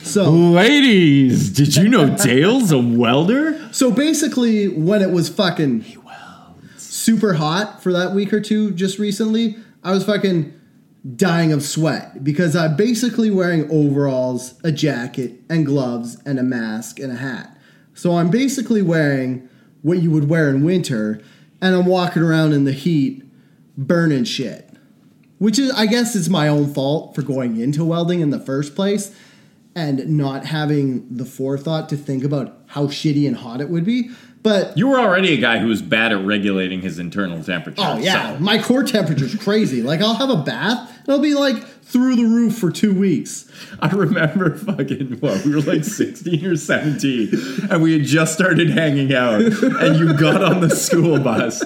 So, Ladies, did you know Dale's a welder? so basically, when it was fucking super hot for that week or two just recently, I was fucking dying of sweat because I'm basically wearing overalls, a jacket, and gloves, and a mask and a hat. So I'm basically wearing what you would wear in winter, and I'm walking around in the heat, burning shit. Which is, I guess, it's my own fault for going into welding in the first place and not having the forethought to think about how shitty and hot it would be. But You were already a guy who was bad at regulating his internal temperature. Oh yeah, so- my core temperature's crazy. Like I'll have a bath, and I'll be like through the roof for two weeks. I remember fucking what we were like 16 or 17 and we had just started hanging out and you got on the school bus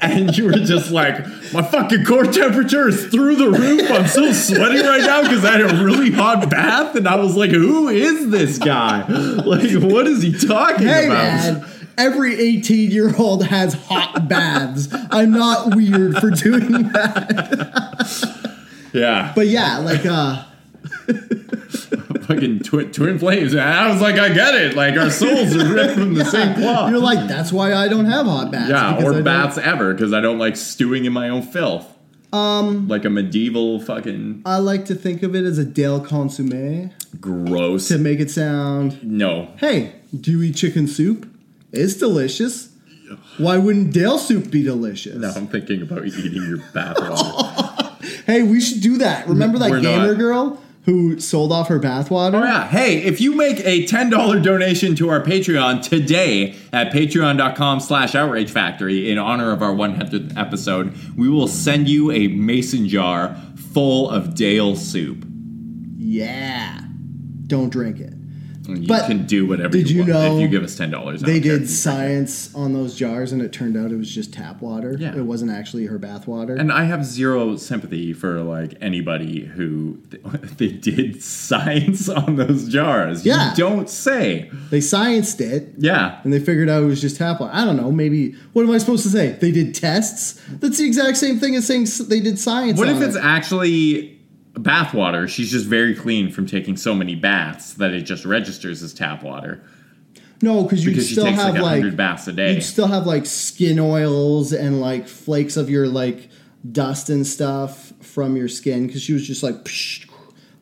and you were just like my fucking core temperature is through the roof I'm so sweaty right now because I had a really hot bath and I was like who is this guy like what is he talking Hey about man, every 18 year old has hot baths. I'm not weird for doing that. yeah But yeah, like uh fucking twi- twin flames and I was like I get it like our souls are ripped from the same cloth you're like, that's why I don't have hot baths. Yeah, because I or don't- baths ever because I don't like stewing in my own filth. Um, like a medieval fucking I like to think of it as a Dale consomme gross. to make it sound, No, hey, do you eat chicken soup? It's delicious. Why wouldn't Dale soup be delicious? no, I'm thinking about eating your bathwater. Hey, we should do that. Remember that We're gamer not. girl who sold off her bathwater? oh yeah, hey, if you make a ten dollar donation to our Patreon today at Patreon.com/slash Outrage Factory in honor of our 100th episode, we will send you a mason jar full of Dale soup. Yeah. Don't drink it. You But can do whatever did you, you want know if you give us ten dollars. They did science on those jars and it turned out it was just tap water. Yeah. It wasn't actually her bathwater. And I have zero sympathy for like anybody who they did science on those jars. Yeah. You don't say. they scienced it Yeah. and they figured out it was just tap water. I don't know. Maybe, what am I supposed to say? They did tests? That's the exact same thing as saying they did science What if it's it. actually bath water? She's just very clean from taking so many baths that it just registers as tap water No, because she still takes have like like, hundred baths a day. you'd still have like skin oils and like flakes of your like dust and stuff from your skin because she was just like psh,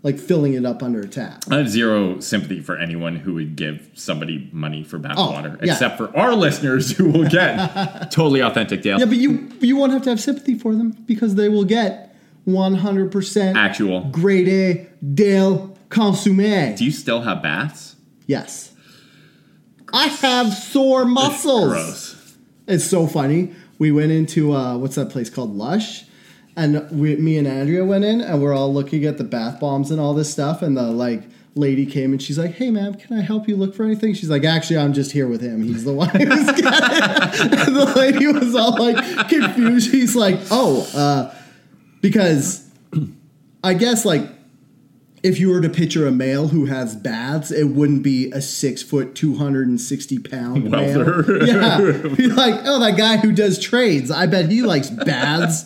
like filling it up under a tap. I have zero sympathy for anyone who would give somebody money for bath Oh, water, yeah. except for our listeners who will get totally authentic Dale. Yeah, but you you won't have to have sympathy for them because they will get 100% Actual. grade A Dale consomme. Do you still have baths? Yes. I have sore muscles. Gross. It's so funny. We went into uh, what's that place called Lush, and we, me and Andrea went in, and we're all looking at the bath bombs and all this stuff, and the like lady came and she's like, "Hey, ma'am, can I help you look for anything?" She's like, "Actually, I'm just here with him. He's the one who's got it." and the lady was all like confused. She's like, "Oh, uh, because I guess like if you were to picture a male who has baths, it wouldn't be a six foot, 260 pound Welder. male. Yeah. You're like, oh, that guy who does trades. I bet he likes baths.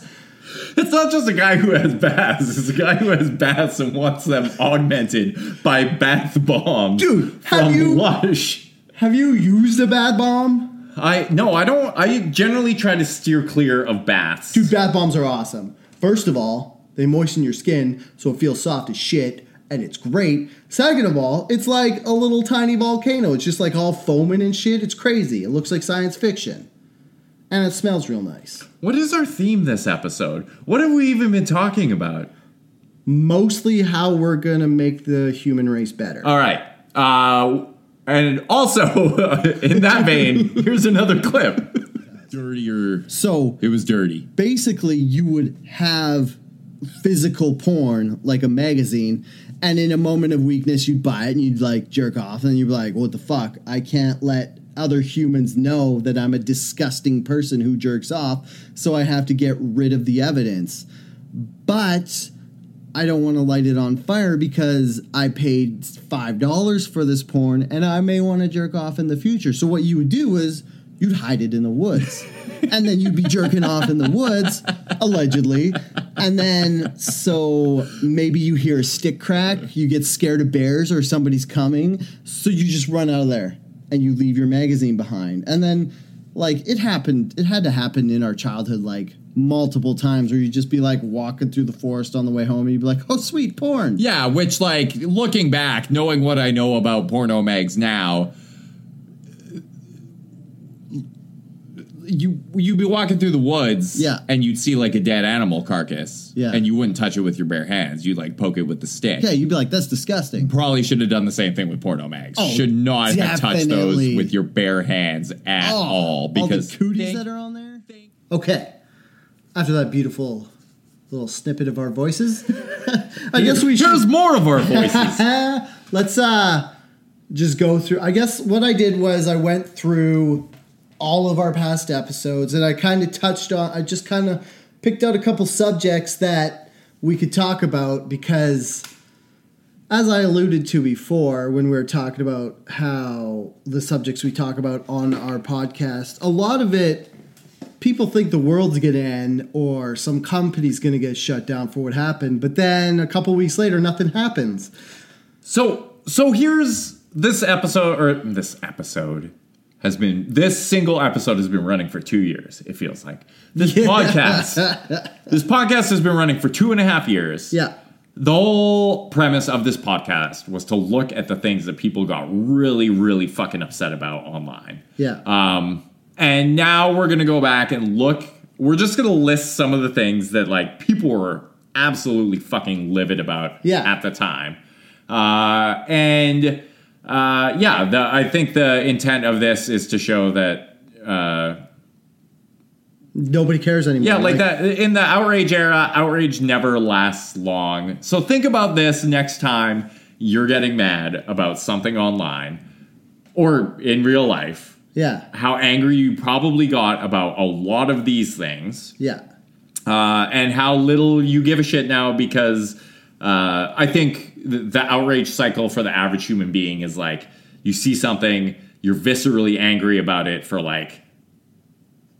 It's not just a guy who has baths. It's a guy who has baths and wants them augmented by bath bombs. Dude, have you- Lush. Have you used a bath bomb? I no, I don't. I generally try to steer clear of baths. Dude, bath bombs are awesome. First of all, they moisten your skin so it feels soft as shit, and it's great. Second of all, it's like a little tiny volcano. It's just like all foaming and shit. It's crazy. It looks like science fiction. And it smells real nice. What is our theme this episode? What have we even been talking about? Mostly how we're gonna make the human race better. All right. Uh, and also, in that vein, here's another clip. Dirtier. so It was dirty. basically you would have physical porn like a magazine and in a moment of weakness you'd buy it and you'd like jerk off and you'd be like what the fuck i can't let other humans know that i'm a disgusting person who jerks off so i have to get rid of the evidence but i don't want to light it on fire because i paid $5 for this porn and i may want to jerk off in the future so what you would do is you'd hide it in the woods. And then you'd be jerking off in the woods allegedly. And then so maybe you hear a stick crack you get scared of bears or somebody's coming so you just run out of there and you leave your magazine behind. And then like it happened it had to happen in our childhood like multiple times where you'd just be like walking through the forest on the way home and you'd be like oh sweet porn. Yeah, which like looking back, knowing what I know about porno mags now, you you'd be walking through the woods, Yeah. and you'd see like a dead animal carcass, Yeah. and you wouldn't touch it with your bare hands. You'd like poke it with the stick. yeah you'd be like that's disgusting Probably should have done the same thing with porno mags. Oh, should not have touched those with your bare hands at Oh, all because all the cooties that are on there. Okay, after that beautiful little snippet of our voices, I guess we Here's more of our voices. let's uh just go through. I guess what I did was I went through all of our past episodes and I kind of touched on. I just kind of picked out a couple subjects that we could talk about because. As I alluded to before, when we were talking about how the subjects we talk about on our podcast, a lot of it people think the world's going to end or some company's going to get shut down for what happened. But then a couple weeks later, nothing happens. So so here's this episode or this episode has been this single episode has been running for two years. It feels like this podcast. This podcast has been running for two and a half years. Yeah. The whole premise of this podcast was to look at the things that people got really, really fucking upset about online. Yeah. Um, and now we're gonna go back and look. We're just gonna list some of the things that like people were absolutely fucking livid about Yeah. at the time. Uh, and uh, yeah, the, I think the intent of this is to show that uh, Nobody cares anymore. yeah, like that in the outrage era, outrage never lasts long. So think about this next time you're getting mad about something online or in real life. Yeah. How angry you probably got about a lot of these things, Yeah. uh, and how little you give a shit now because uh, I think the, outrage cycle for the average human being is like you see something, you're viscerally angry about it for like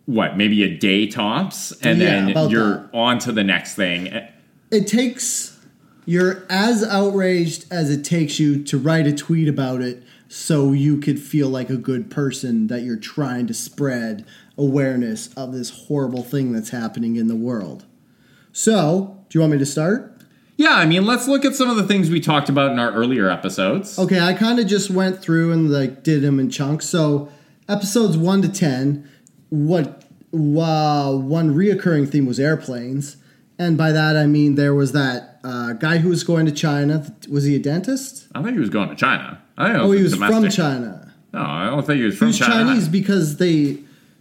what, maybe a day tops, and Yeah, then you're on to the next thing. Eh, it takes, you're as outraged as it takes you to write a tweet about it so you could feel like a good person that you're trying to spread awareness of this horrible thing that's happening in the world. So, do you want me to start? Yeah, I mean, let's look at some of the things we talked about in our earlier episodes. Okay, I kind of just went through and like did them in chunks. So episodes one to ten, what uh, one reoccurring theme was airplanes, and by that I mean there was that uh, guy who was going to China. Was he a dentist? I think he was going to China. I don't. Oh, he it's was from. China. No, I don't think he was He from was China. Chinese because they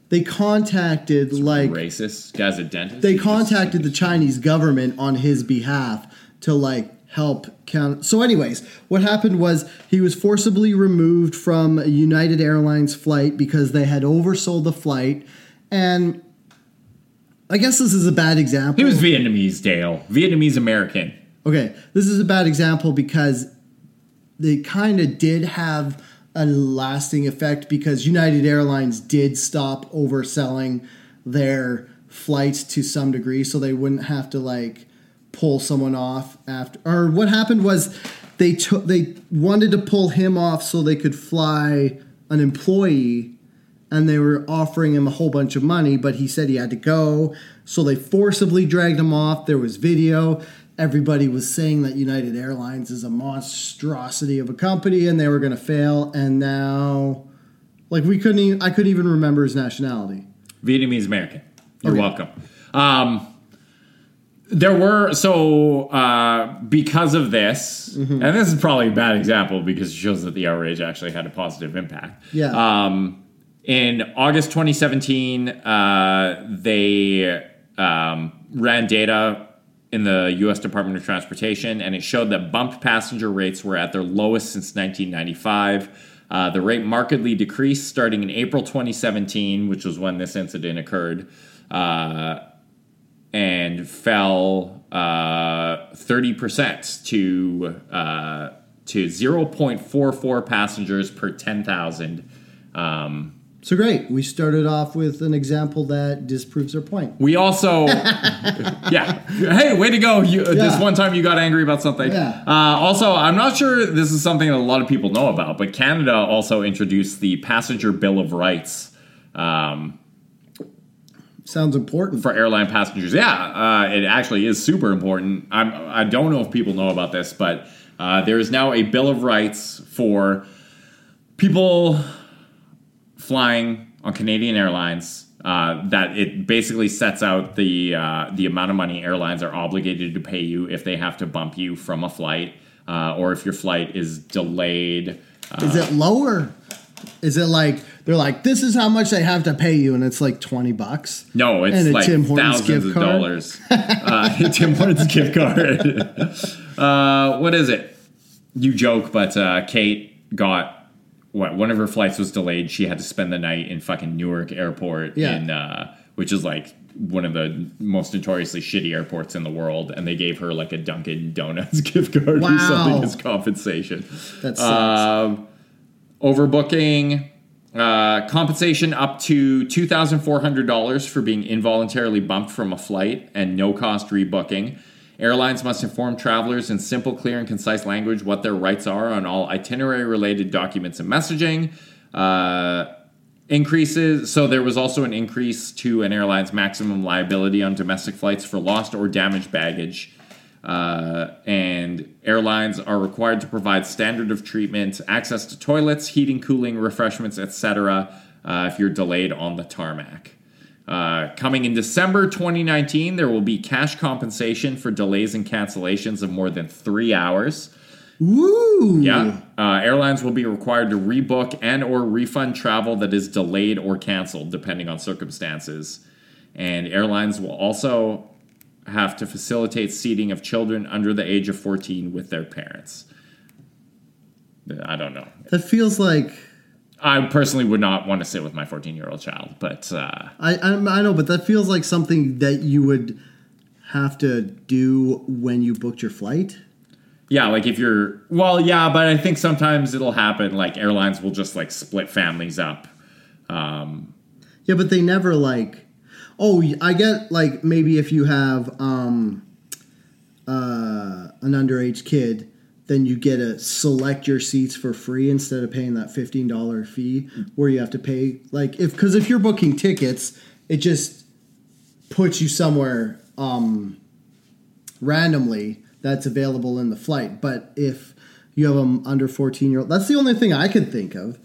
they contacted like racist. Guy's a dentist. they contacted the Chinese government on his behalf to like help count. So, anyways, what happened was he was forcibly removed from a United Airlines flight because they had oversold the flight, and I guess this is a bad example. He was Vietnamese, Dale. Vietnamese American. Okay, this is a bad example because they kind of did have a lasting effect because United Airlines did stop overselling their flights to some degree so they wouldn't have to like pull someone off after or what happened was they took they wanted to pull him off so they could fly an employee and they were offering him a whole bunch of money, but he said he had to go. So they forcibly dragged him off. There was video. Everybody was saying that United Airlines is a monstrosity of a company and they were going to fail. And now, like, we couldn't even, I couldn't even remember his nationality. Vietnamese American. You're Okay. welcome. Um, there were so uh, because of this, Mm-hmm. and this is probably a bad example because it shows that the outrage actually had a positive impact. Yeah. Um, in August 2017, uh, they um, ran data in the U.S. Department of Transportation, and it showed that bumped passenger rates were at their lowest since 1995. Uh, the rate markedly decreased starting in April 2017, which was when this incident occurred, uh, and fell uh, 30% to uh, to 0.44 passengers per 10,000. Um, So great. We started off with an example that disproves our point. We also, yeah. Hey, way to go! You, This one time you got angry about something. Yeah. Uh, also, I'm not sure this is something that a lot of people know about, but Canada also introduced the Passenger Bill of Rights um, Sounds important. for airline passengers. Yeah, uh, it actually is super important. I'm, I don't know if people know about this, but uh, there is now a Bill of Rights for people flying on Canadian Airlines. Uh, that it basically sets out the uh, the amount of money airlines are obligated to pay you if they have to bump you from a flight, uh, or if your flight is delayed. Uh, Is it lower? Is it like they're like this is how much they have to pay you, and it's like twenty bucks? No, it's And a like Tim Hortons thousands gift of card? dollars. uh, Tim Hortons gift card. uh, what is it? You joke, but uh, Kate got what? One of her flights was delayed. She had to spend the night in fucking Newark Airport, Yeah. in uh, which is like one of the most notoriously shitty airports in the world. And they gave her like a Dunkin' Donuts gift card or Wow. something as compensation. That sucks. Um, overbooking, uh, compensation up to $2,400 for being involuntarily bumped from a flight, and no cost rebooking. Airlines must inform travelers in simple, clear, and concise language what their rights are on all itinerary related documents and messaging. Uh, increases. So there was also an increase to an airline's maximum liability on domestic flights for lost or damaged baggage. Uh, and airlines are required to provide standard of treatment, access to toilets, heating, cooling, refreshments, etc. Uh, if you're delayed on the tarmac. Uh, coming in December 2019, there will be cash compensation for delays and cancellations of more than three hours. Woo! Yeah. Uh, airlines will be required to rebook and or refund travel that is delayed or canceled, depending on circumstances. And airlines will also have to facilitate seating of children under the age of 14 with their parents. I don't know. That feels like I personally would not want to sit with my 14 year old child, but uh, I, I I know, but that feels like something that you would have to do when you booked your flight. yeah, like if you're, well, yeah, but I think sometimes it'll happen. Like airlines will just like split families up. Um, Yeah, but they never like. Oh, I get like maybe if you have um, uh, an underage kid, then you get to select your seats for free instead of paying that fifteen dollar fee where you have to pay like if because if you're booking tickets, it just puts you somewhere um, randomly that's available in the flight. But if you have them under 14 year old, that's the only thing I could think of.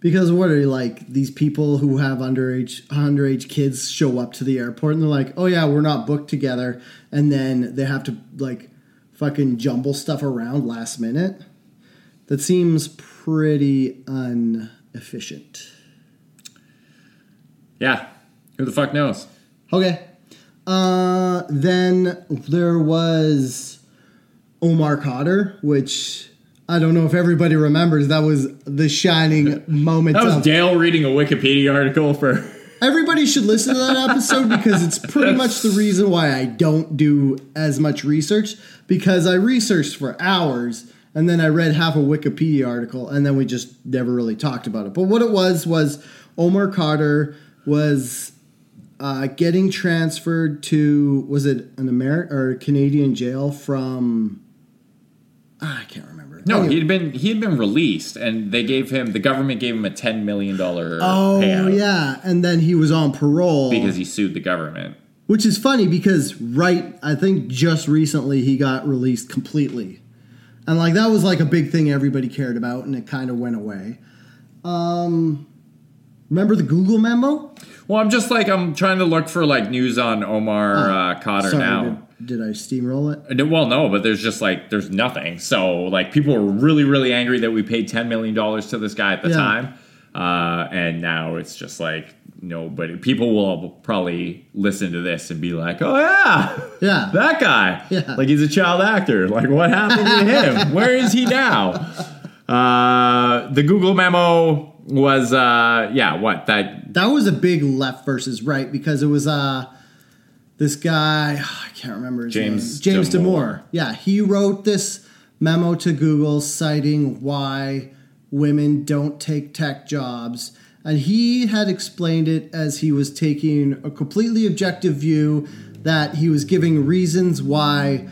Because what are you like these people who have underage underage kids show up to the airport and they're like, oh yeah, we're not booked together, and then they have to like fucking jumble stuff around last minute. That seems pretty inefficient. yeah, who the fuck knows? Okay. Uh, then there was Omar Khadr, which I don't know if everybody remembers. That was the shining moment. That was of, Dale reading a Wikipedia article for Everybody should listen to that episode because it's pretty much the reason why I don't do as much research because I researched for hours and then I read half a Wikipedia article and then we just never really talked about it. But what it was was Omar Khadr was uh, getting transferred to was it an American or Canadian jail from ah, I can't remember. No, Anyway. he'd been he had been released, and they gave him the government gave him a ten million dollar Oh payout yeah, and then he was on parole because he sued the government. Which is funny because right, I think just recently he got released completely. And like that was like a big thing everybody cared about and it kind of went away. Um remember the Google memo? Well, I'm just like I'm trying to look for like news on Omar uh, Khadr Oh, Sorry, now. Did, did I steamroll it? Uh, Well, no, but there's just like there's nothing. So like people were really really angry that we paid ten million dollars to this guy at the Yeah. time, uh, and now it's just like nobody. People will probably listen to this and be like, "Oh yeah, Yeah. that guy, Yeah. like he's a child actor. Like what happened to him? Where is he now?" Uh, the Google memo was uh, yeah, what that That was a big left versus right because it was uh this guy, I can't remember his James name. James Damore. Damore. Yeah, he wrote this memo to Google citing why women don't take tech jobs. And he had explained it as he was taking a completely objective view that he was giving reasons why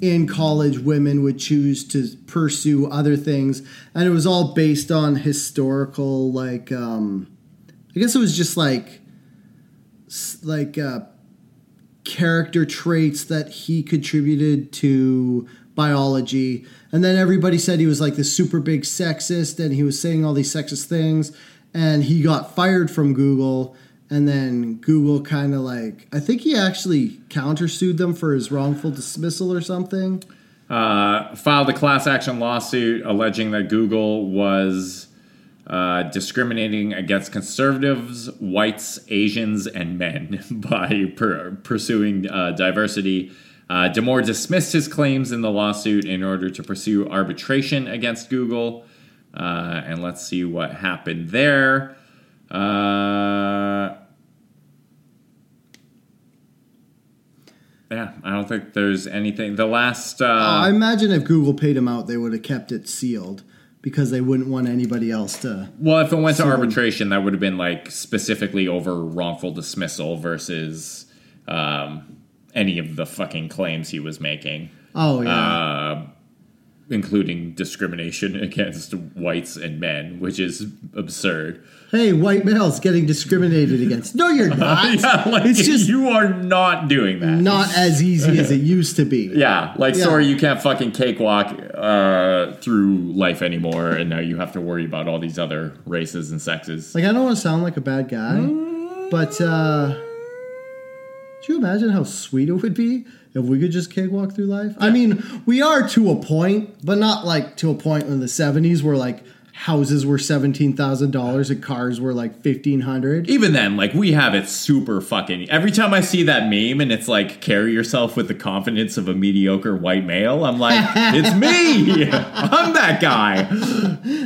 in college women would choose to pursue other things and it was all based on historical like um i guess it was just like like uh character traits that he contributed to biology. And then everybody said he was like this super big sexist and he was saying all these sexist things. And he got fired from google. And then google kind of like i think he actually countersued them for his wrongful dismissal or something. Uh, filed a class action lawsuit alleging that Google was uh, discriminating against conservatives, whites, Asians, and men by per- pursuing uh, diversity. Uh, Damore dismissed his claims in the lawsuit in order to pursue arbitration against Google. Uh, and let's see what happened there. Uh, yeah, I don't think there's anything. The last. Uh, I imagine if Google paid him out, they would have kept it sealed because they wouldn't want anybody else to. Well, if it went to arbitration, that would have been like specifically over wrongful dismissal versus um, any of the fucking claims he was making, Oh yeah, uh, including discrimination against whites and men, which is absurd. hey, white males getting discriminated against. No, you're not. yeah, like it's just you are not doing that. not as easy as it used to be. Yeah, like Yeah. sorry, you can't fucking cakewalk uh, through life anymore, and now you have to worry about all these other races and sexes. Like I don't want to sound like a bad guy, but uh do you imagine how sweet it would be if we could just cakewalk through life? I mean, we are to a point, but not like to a point in the seventies where like houses were seventeen thousand dollars and cars were like fifteen hundred. even then, like we have it super fucking. Every time I see that meme and it's like carry yourself with the confidence of a mediocre white male, I'm like, it's me. I'm that guy.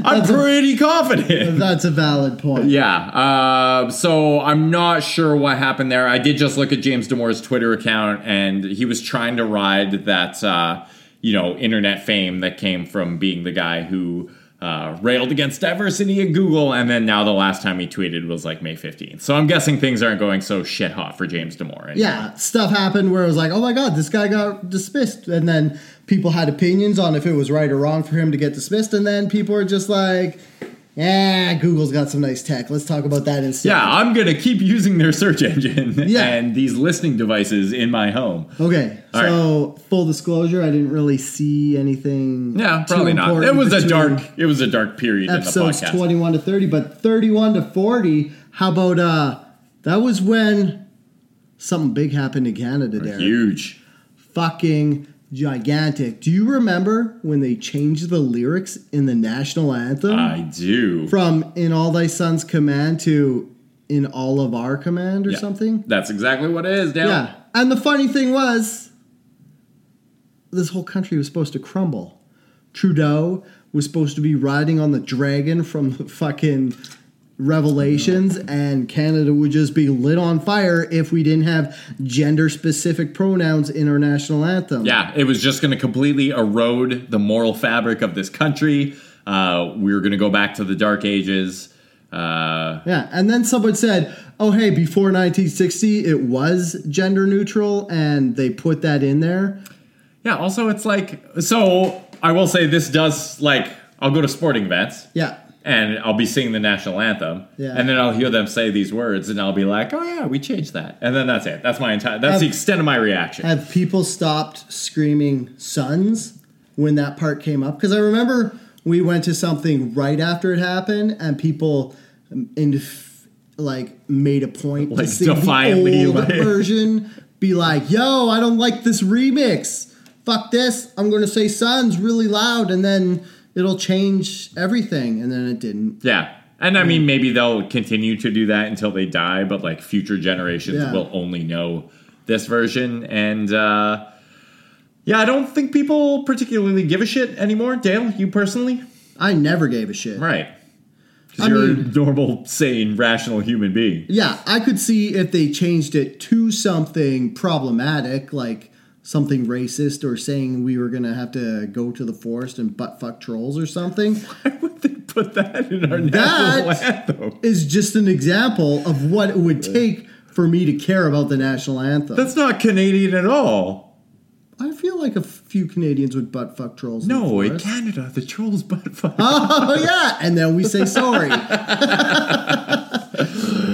I'm pretty confident. That's a valid point. Yeah. Uh, so I'm not sure what happened there. I did just look at James Damore's Twitter account, and he was trying to ride that, uh, you know, internet fame that came from being the guy who uh, railed against diversity at Google, and then now the last time he tweeted was like May 15th. So I'm guessing things aren't going so shit hot for James Damore. Yeah, stuff happened where it was like, oh my god, this guy got dismissed, and then people had opinions on if it was right or wrong for him to get dismissed, and then people are just like, yeah, Google's got some nice tech. Let's talk about that instead. Yeah, I'm gonna keep using their search engine Yeah. and these listening devices in my home. Okay, All so full disclosure, I didn't really see anything. Yeah, probably not. It was a dark. It was a dark period Episodes in the podcast. twenty-one to thirty, but thirty-one to forty. How about uh? That was when something big happened in Canada. There, Huge. fucking gigantic. Do you remember when they changed the lyrics in the national anthem I do. from "In All Thy Son's Command" to "In All of Our Command" or Yeah. something? That's exactly what it is. Yeah. Yeah. And the funny thing was, this whole country was supposed to crumble. Trudeau was supposed to be riding on the dragon from the fucking revelations and Canada would just be lit on fire if we didn't have gender specific pronouns in our national anthem. Yeah, it was just going to completely erode the moral fabric of this country. Uh, we were going to go back to the dark ages. Uh, Yeah, and then someone said, "Oh, hey, before 1960, it was gender neutral, and they put that in there." yeah, also, it's like, so I will say this does, like, I'll go to sporting events. Yeah, and I'll be singing the national anthem, Yeah. and then I'll hear them say these words, and I'll be like, "Oh yeah, we changed that," and then that's it. That's my entire. That's the extent of my reaction. have people stopped screaming "sons" when that part came up? Because I remember we went to something right after it happened, and people in like made a point Like, to sing the old like- version. Be like, "Yo, I don't like this remix. Fuck this. I'm going to say "sons" really loud, and then it'll change everything." And then it didn't. yeah, and I mean, maybe they'll continue to do that until they die, but like future generations Yeah. will only know this version, and uh, yeah, I don't think people particularly give a shit anymore. Dale, you personally, I never gave a shit. right? Because you're mean- a normal, sane, rational human being. Yeah, I could see if they changed it to something problematic, like something racist or saying we were gonna have to go to the forest and butt fuck trolls or something. Why would they put that in our national anthem? is just an example of what it would take for me to care about the national anthem. That's not Canadian at all. I feel like a few Canadians would butt fuck trolls. in the No, in forest. Canada, the trolls butt fuck. Oh yeah, and then we say sorry.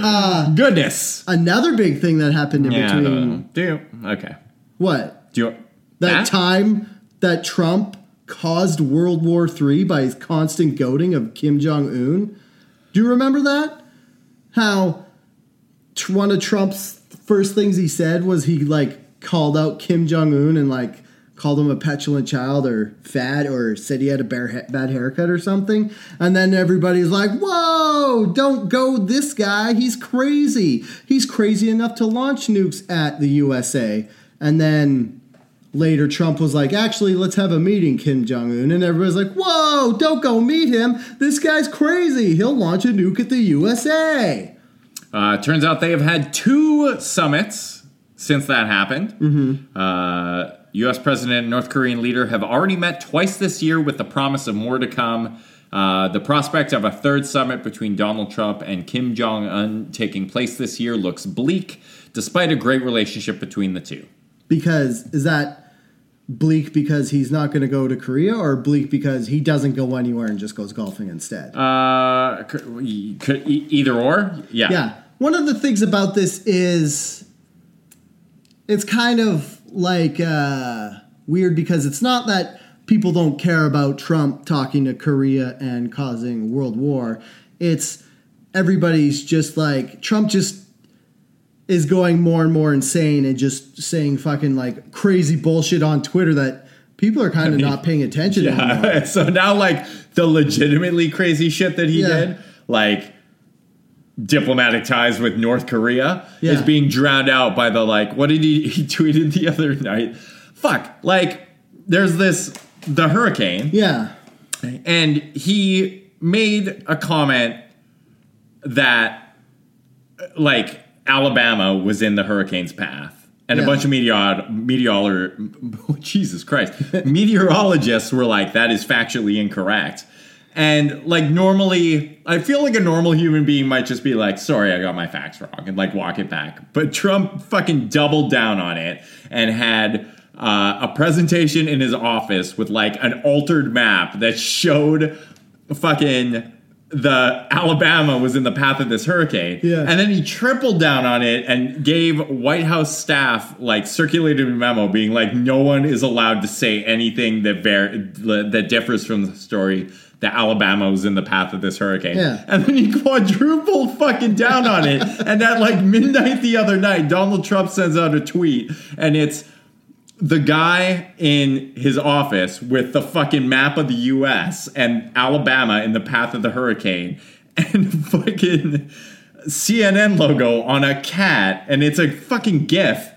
Uh, Goodness. Another big thing that happened in Yeah, between. Do? Okay. what Do you? that time that Trump caused World War III by his constant goading of Kim Jong Un. Do you remember that? How one of Trump's first things he said was he like called out Kim Jong Un and like called him a petulant child or fat or said he had a bad haircut or something. And then everybody's like, "Whoa, don't go this guy. He's crazy. He's crazy enough to launch nukes at the USA." And then Later, Trump was like, actually, let's have a meeting, Kim Jong un. And everybody's like, whoa, don't go meet him. This guy's crazy. He'll launch a nuke at the USA. Uh, turns out they have had two summits since that happened. Mm-hmm. Uh, U.S. President and North Korean leader have already met twice this year with the promise of more to come. Uh, the prospect of a third summit between Donald Trump and Kim Jong un taking place this year looks bleak, despite a great relationship between the two. Because is that bleak because he's not going to go to Korea or bleak because he doesn't go anywhere and just goes golfing instead? Uh, could, could, either or, yeah. Yeah. One of the things about this is it's kind of like uh, weird because it's not that people don't care about Trump talking to Korea and causing world war. It's everybody's just like Trump just is going more and more insane and just saying fucking like crazy bullshit on Twitter that people are kind of not paying attention anymore. Yeah. so now, like the legitimately crazy shit that he Yeah. did, like diplomatic ties with North Korea, is being drowned out by the like. What did he? He tweeted the other night. Fuck. Like, there's this the hurricane, Yeah. and he made a comment that like Alabama was in the hurricane's path. And a bunch of meteor, meteor, Jesus Christ, meteorologists were like, that is factually incorrect. And like normally, I feel like a normal human being might just be like, sorry, I got my facts wrong and like walk it back. But Trump fucking doubled down on it and had uh, a presentation in his office with like an altered map that showed fucking the Alabama was in the path of this hurricane. Yeah. And then he tripled down on it and gave White House staff like circulated a memo being like, no one is allowed to say anything that ver- that differs from the story that Alabama was in the path of this hurricane. Yeah. And then he quadrupled fucking down on it. and at like midnight the other night, Donald Trump sends out a tweet and it's the guy in his office with the fucking map of the US and Alabama in the path of the hurricane and fucking CNN logo on a cat and it's a fucking gif.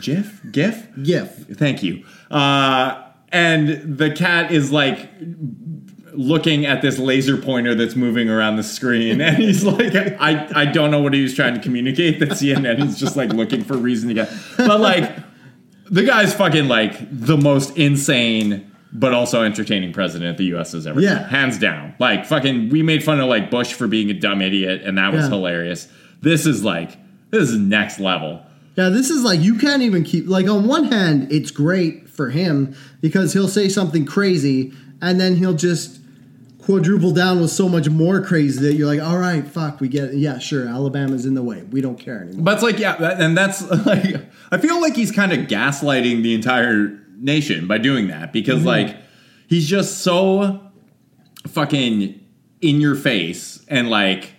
GIF? GIF? GIF. Thank you. Uh, and the cat is like looking at this laser pointer that's moving around the screen, and he's like, I, I don't know what he was trying to communicate. That CNN is just like looking for a reason to get, but like, the guy's fucking like the most insane. But also entertaining president the U.S. has ever Yeah. seen, hands down. Like fucking, we made fun of like Bush for being a dumb idiot, and that was Yeah. hilarious. This is like, this is next level. Yeah, this is like you can't even keep like on one hand it's great for him because he'll say something crazy and then he'll just quadruple down with so much more crazy that you're like, all right, fuck, we get it. Yeah, sure, Alabama's in the way. We don't care anymore. But it's like, yeah, that, and that's like, I feel like he's kind of gaslighting the entire nation by doing that because, mm-hmm. like, he's just so fucking in your face and like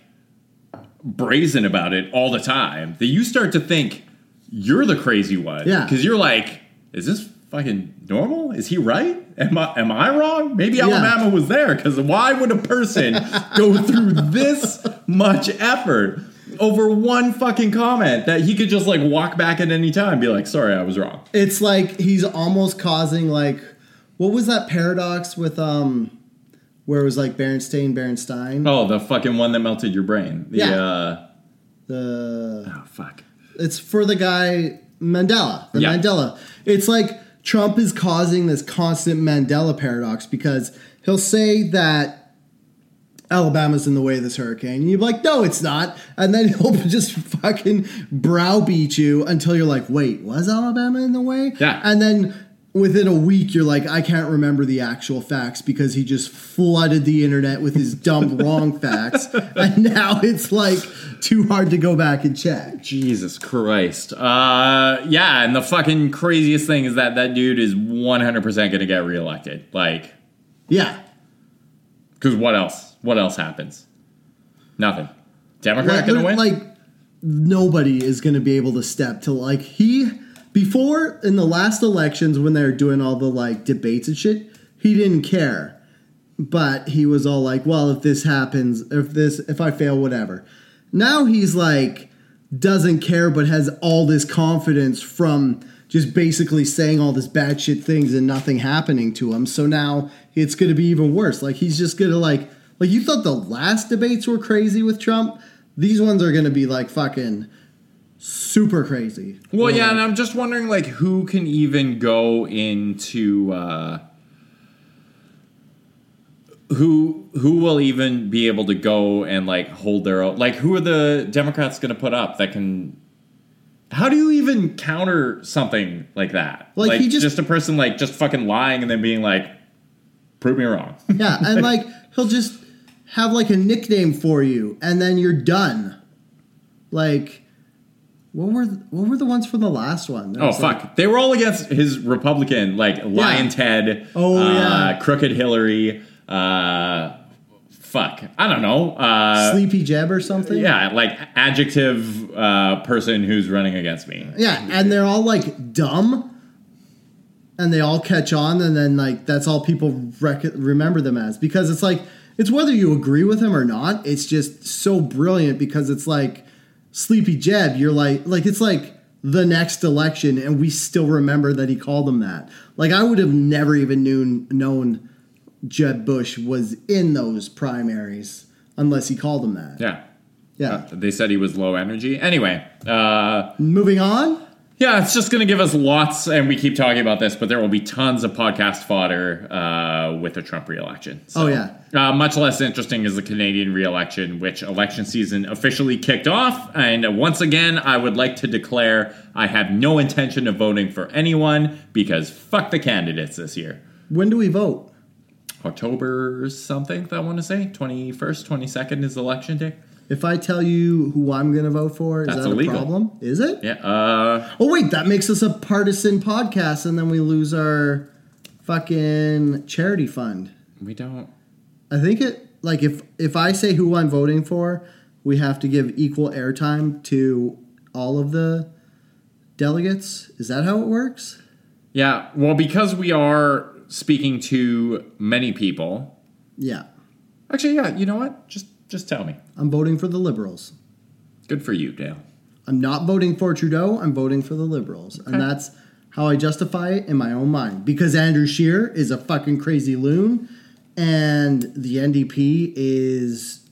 brazen about it all the time that you start to think you're the crazy one. Yeah. Because you're like, is this fucking normal? Is he right? Am I, am I wrong? Maybe Alabama was there because why would a person go through this much effort over one fucking comment that he could just like walk back at any time and be like, sorry, I was wrong. It's like he's almost causing like what was that paradox with um where it was like Berenstain Berenstein? Oh, the fucking one that melted your brain. The, Yeah. uh, The oh, fuck. it's for the guy Mandela. The Yeah. Mandela. It's like Trump is causing this constant Mandela paradox because he'll say that Alabama's in the way of this hurricane. And you're like, no, it's not. And then he'll just fucking browbeat you until you're like, wait, was Alabama in the way? Yeah. And then within a week, you're like, I can't remember the actual facts because he just flooded the internet with his dumb wrong facts. And now it's like too hard to go back and check. Jesus Christ. Uh, yeah, and the fucking craziest thing is that that dude is 100% going to get reelected. Like, Yeah. because what else? What else happens? Nothing. Democrat like, to win? like nobody is going to be able to step to like he before in the last elections when they were doing all the like debates and shit he didn't care. But he was all like well if this happens if this if i fail whatever. Now he's like doesn't care but has all this confidence from just basically saying all this bad shit things and nothing happening to him. So now it's going to be even worse. Like he's just going to like like you thought the last debates were crazy with trump? These ones are going to be like fucking super crazy Well, yeah, and I'm just wondering, like, who can even go into uh, who who will even be able to go and like hold their own? Like, who are the Democrats going to put up that can? How do you even counter something like that? Like, he just- just a person like just fucking lying and then being like, "Prove me wrong." yeah and like he'll just have like a nickname for you and then you're done like what were what were the ones from the last one There Oh was, like- fuck! They were all against his Republican, like Lyin' Ted, Oh, uh, yeah. Crooked Hillary. Uh, fuck, I don't know. Uh, sleepy jeb or something yeah, like adjective uh, person who's running against me. Yeah, and they're all like dumb, and they all catch on, and then like that's all people rec- remember them as because it's like it's whether you agree with him or not. It's just so brilliant because it's like Sleepy Jeb. You're like like it's like the next election, and we still remember that he called him that. Like I would have never even known known Jeb Bush was in those primaries unless he called him that. Yeah, Yeah. Uh, they said he was low energy. Anyway, uh, Moving on. Yeah, it's just going to give us lots, and we keep talking about this, but there will be tons of podcast fodder uh, with the Trump reelection. So, Oh, yeah. Uh, much less interesting is the Canadian reelection, which election season officially kicked off. And once again, I would like to declare I have no intention of voting for anyone because fuck the candidates this year. When do we vote? October something, I want to say. 21st, 22nd is election day. If I tell you who I'm going to vote for, is That's that illegal. a problem? Is it? Yeah. Uh, Oh wait, that makes us a partisan podcast, and then we lose our fucking charity fund. we don't. I think it like if if I say who I'm voting for, we have to give equal airtime to all of the delegates. Is that how it works? Yeah. Well, because we are speaking to many people. Yeah, Actually, yeah. You know what? Just just tell me. I'm voting for the liberals. Good for you, Dale. I'm not voting for Trudeau. I'm voting for the liberals, and that's how I justify it in my own mind. Because Andrew Scheer is a fucking crazy loon, and the NDP is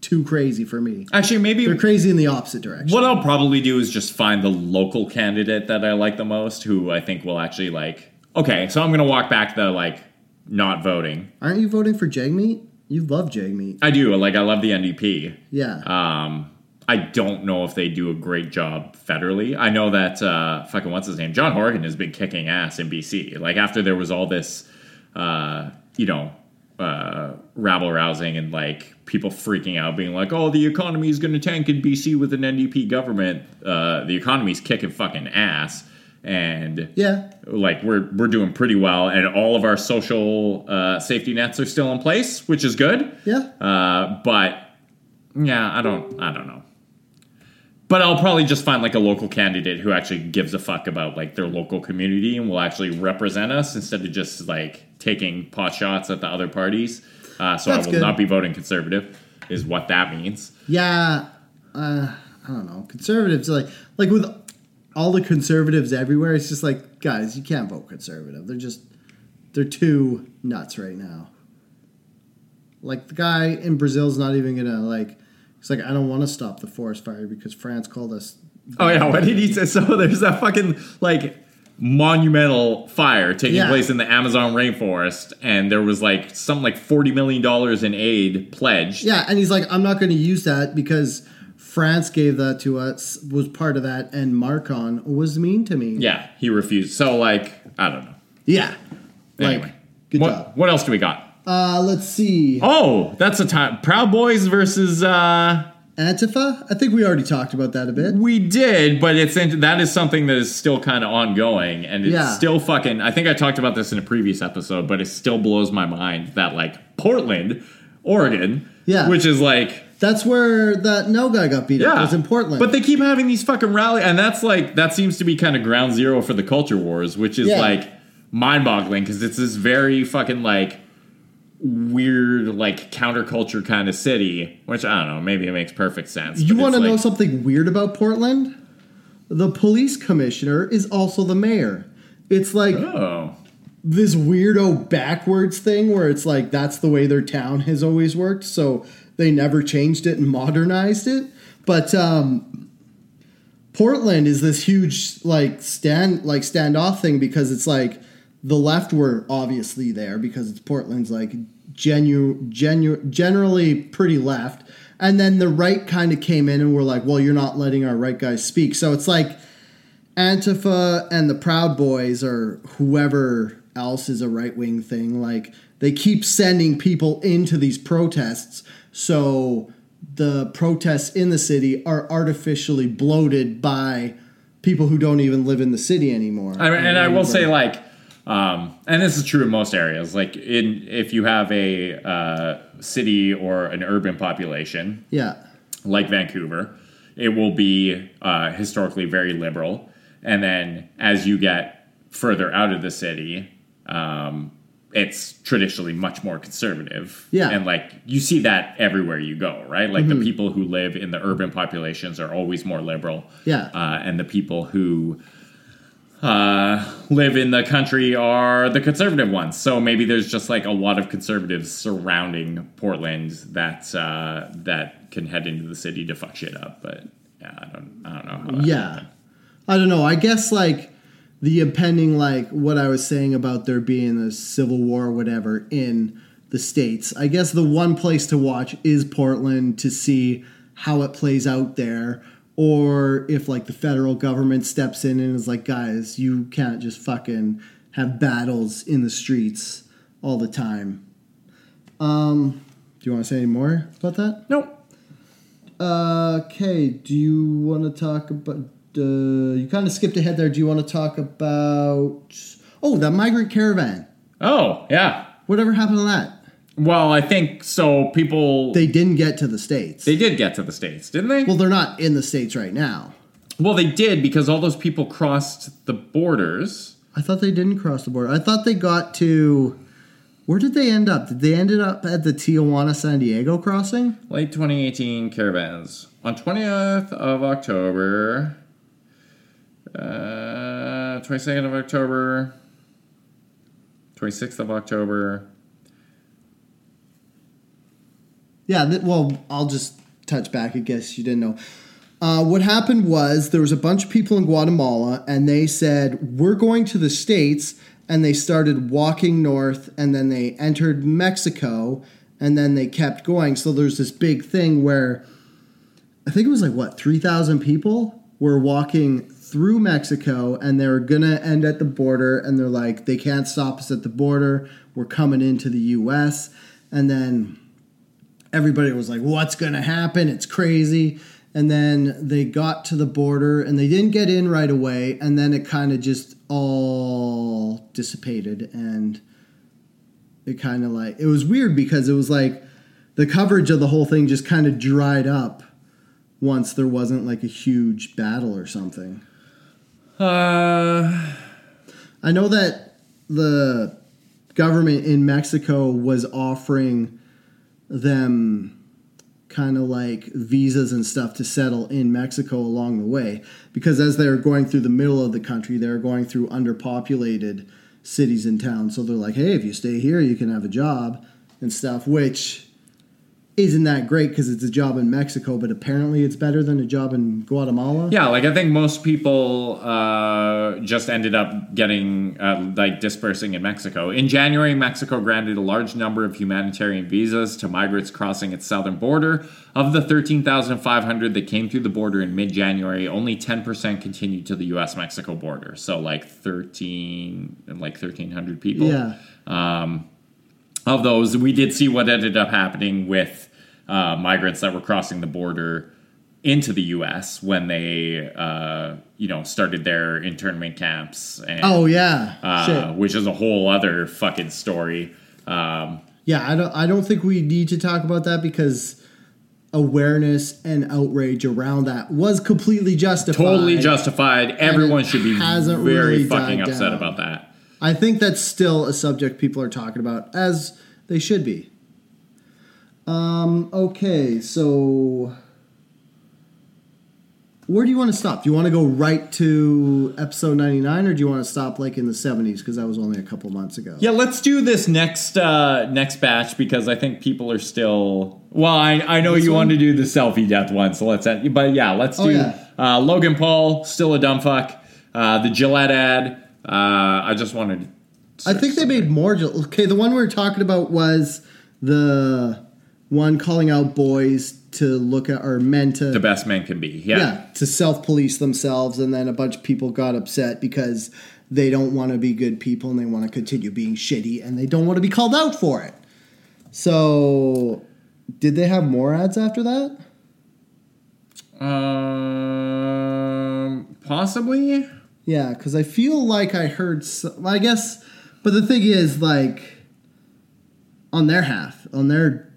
too crazy for me. Actually, maybe They're crazy in the opposite direction. what I'll probably do is just find the local candidate that I like the most, who I think will actually like. Okay, so I'm gonna walk back the like not voting. Aren't you voting for Jagmeet? You love Jagmeet. I do like. I love the NDP. Yeah. Um, I don't know if they do a great job federally. I know that uh, fucking what's his name, John Horgan has been kicking ass in BC. Like after there was all this, uh, you know, uh, rabble rousing and like people freaking out, being like, "Oh, the economy is going to tank in BC with an NDP government." Uh, the economy's kicking fucking ass, and yeah. like we're we're doing pretty well, and all of our social uh, safety nets are still in place, which is good. Yeah. Uh, but yeah, I don't I don't know. But I'll probably just find like a local candidate who actually gives a fuck about like their local community and will actually represent us instead of just like taking pot shots at the other parties. Uh, so That's I will good. not be voting conservative, is what that means. Yeah, uh, I don't know. Conservatives like like with all the conservatives everywhere. It's just like guys, you can't vote conservative. They're just they're too nuts right now. Like the guy in Brazil's not even gonna like. He's like, I don't want to stop the forest fire because France called us. Oh yeah, what did he say? So there's that fucking like monumental fire taking Yeah. place in the Amazon rainforest, and there was like something like forty million dollars in aid pledged. Yeah, and he's like, I'm not going to use that because France gave that to us, was part of that, and Macron was mean to me. Yeah, he refused. So like, I don't know. yeah. Like, Anyway, good what, job. What else do we got? Uh, let's see. Oh, that's a time. Proud Boys versus. uh Antifa. I think we already talked about that a bit. We did, but it's in, that is something that is still kind of ongoing, and it's Yeah. still fucking. I think I talked about this in a previous episode, but it still blows my mind that like Portland, Oregon, Yeah. which is like That's where that no guy got beat up. yeah, Was in Portland. But they keep having these fucking rally, and that's like that seems to be kind of ground zero for the culture wars, which is Yeah. like mind-boggling because it's this very fucking like weird like counterculture kind of city. Which I don't know, maybe it makes perfect sense. you want to know like- something weird about Portland? The police commissioner is also the mayor. It's like Oh, this weirdo backwards thing where it's like that's the way their town has always worked, so they never changed it and modernized it. But um, Portland is this huge like stand like standoff thing because it's like the left were obviously there because it's Portland's like genu genu generally pretty left, and then the right kind of came in and were like, well, you're not letting our right guys speak, so it's like. Antifa and the Proud Boys or whoever else is a right wing thing, like they keep sending people into these protests. So the protests in the city are artificially bloated by people who don't even live in the city anymore. I mean, and I will say like, um, and this is true in most areas. Like in if you have a uh, city or an urban population, yeah. like Vancouver, it will be uh, historically very liberal. And then as you get further out of the city, um, it's traditionally much more conservative. Yeah. Mm-hmm. And like you see that everywhere you go, right? Like the people who live in the urban populations are always more liberal. Yeah. Uh, and the people who uh, live in the country are the conservative ones. So maybe there's just like a lot of conservatives surrounding Portland that uh, that can head into the city to fuck shit up. But yeah, I don't, I don't know. Yeah. happened. I don't know. I guess like the impending like what I was saying about there being a civil war or whatever in the states. I guess the one place to watch is Portland to see how it plays out there or if like the federal government steps in and is like guys, you can't just fucking have battles in the streets all the time. Um do you want to say any more about that? Nope. Okay, do you want to talk about? Uh, you kind of skipped ahead there. Do you want to talk about? Oh, that migrant caravan. Oh yeah. Whatever happened to that? Well, I think so. People they, They didn't get to the states. They did get to the states, didn't they? well, they're not in the states right now. well, they did because all those people crossed the borders. I thought they didn't cross the border. I thought they got to. Where did they end up? Did they ended up at the Tijuana San Diego crossing? Late 2018 caravans. On 20th of October, uh, 22nd of October, 26th of October, Yeah, th- well, I'll just touch back. I guess you didn't know. Uh, what happened was there was a bunch of people in Guatemala, and they said we're going to the states, and they started walking north, and then they entered Mexico, and then they kept going. So there's this big thing where I think it was like what three thousand people were walking through Mexico, and they were gonna end at the border, and they're like they can't stop us at the border. We're coming into the U.S. and then everybody was like, "What's going to happen? It's crazy." And then they got to the border and they didn't get in right away, and then it kind of just all dissipated and it kind of like it was weird because it was like the coverage of the whole thing just kind of dried up once there wasn't like a huge battle or something. Uh, I know that the government in Mexico was offering them kind of like visas and stuff to settle in Mexico along the way. Because as they were going through the middle of the country they were going through underpopulated cities and towns. So they're like hey if you stay here you can have a job and stuff which isn't that great because it's a job in Mexico but apparently it's better than a job in Guatemala yeah, like I think most people uh, just ended up getting uh, like dispersing in Mexico. In January, Mexico granted a large number of humanitarian visas to migrants crossing its southern border. Of the 13,500 that came through the border in mid-January, only 10% continued to the U.S.-Mexico border. So like 13, like 1,300 people. Yeah. Um, of those, we did see what ended up happening with uh, migrants that were crossing the border into the U.S. when they, uh, you know, started their internment camps. And, oh yeah uh, shit which is a whole other fucking story. Um, Yeah, I don't I don't think we need to talk about that because awareness and outrage around that was completely justified. totally justified. Everyone should be hasn't very really fucking upset down. about that. I think that's still a subject people are talking about as they should be. Um okay, so where do you want to stop? Do you want to go right to episode 99 or do you want to stop like in the 70s because that was only a couple months ago? Yeah, let's do this next uh, next batch because I think people are still. Well, I, I know This you one? want to do the selfie death one, so let's. End, but yeah, let's Oh, do yeah. Uh, Logan Paul, still a dumb fuck. Uh, the Gillette ad. Uh, I just wanted. I think they made more. Okay, the one we were talking about was the one calling out boys to look at or men to the best men can be. Yeah. yeah to self police themselves, and then a bunch of people got upset because they don't want to be good people and they want to continue being shitty and they don't want to be called out for it. So, did they have more ads after that? Um, possibly. Yeah, because I feel like I heard. I guess, but the thing is, like, on their half, on their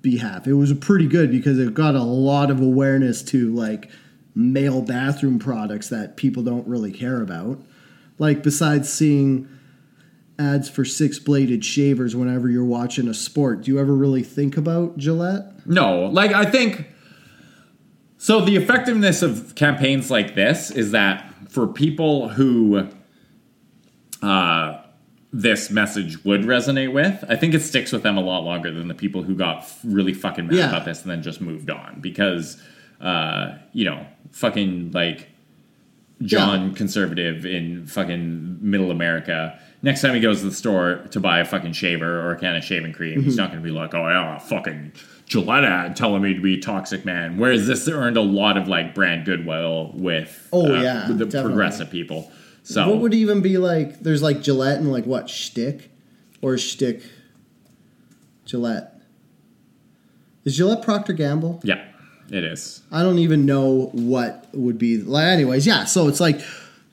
behalf, it was pretty good because it got a lot of awareness to like male bathroom products that people don't really care about. Like, besides seeing ads for six bladed shavers whenever you're watching a sport, do you ever really think about Gillette? No, like I think so the effectiveness of campaigns like this is that for people who uh this message would resonate with, I think it sticks with them a lot longer than the people who got f- really fucking mad Yeah. about this and then just moved on because uh you know, fucking like John conservative in fucking middle America. Next time he goes to the store to buy a fucking shaver or a can of shaving cream, he's Mm-hmm. not going to be like, "Oh yeah, fucking Gillette ad telling me to be a toxic man." Whereas this earned a lot of like brand goodwill with Oh, uh, yeah, with the definitely. progressive people. So What would even be like? There's like Gillette and like what Schick or Schick Gillette. Is Gillette Procter Gamble? yeah, it is. I don't even know what would be like. Anyways, yeah. So it's like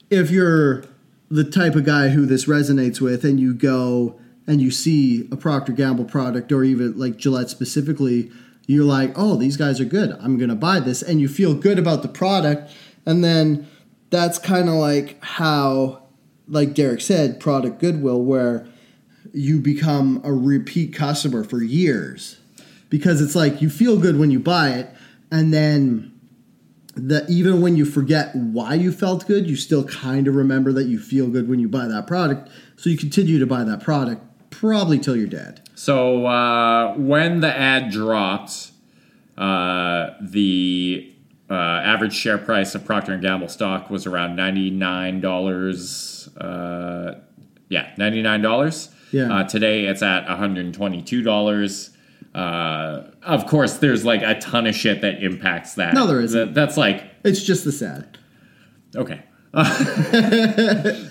if you're the type of guy who this resonates with, and you go and you see a Procter Gamble product, or even like Gillette specifically, you're like, oh, these guys are good. I'm gonna buy this, and you feel good about the product, and then that's kind of like how, like Derek said, product goodwill, where you become a repeat customer for years. Because it's like you feel good when you buy it and then that even when you forget why you felt good you still kind of remember that you feel good when you buy that product. So you continue to buy that product probably till you're dead. So uh, when the ad dropped, uh, the uh, average share price of Procter and Gamble stock was around ninety nine dollars. Uh, yeah, ninety nine dollars. Yeah. Uh, today it's at one hundred twenty two dollars. Uh, of course, there's like a ton of shit that impacts that. No, there isn't. That's like It's just the sad. okay.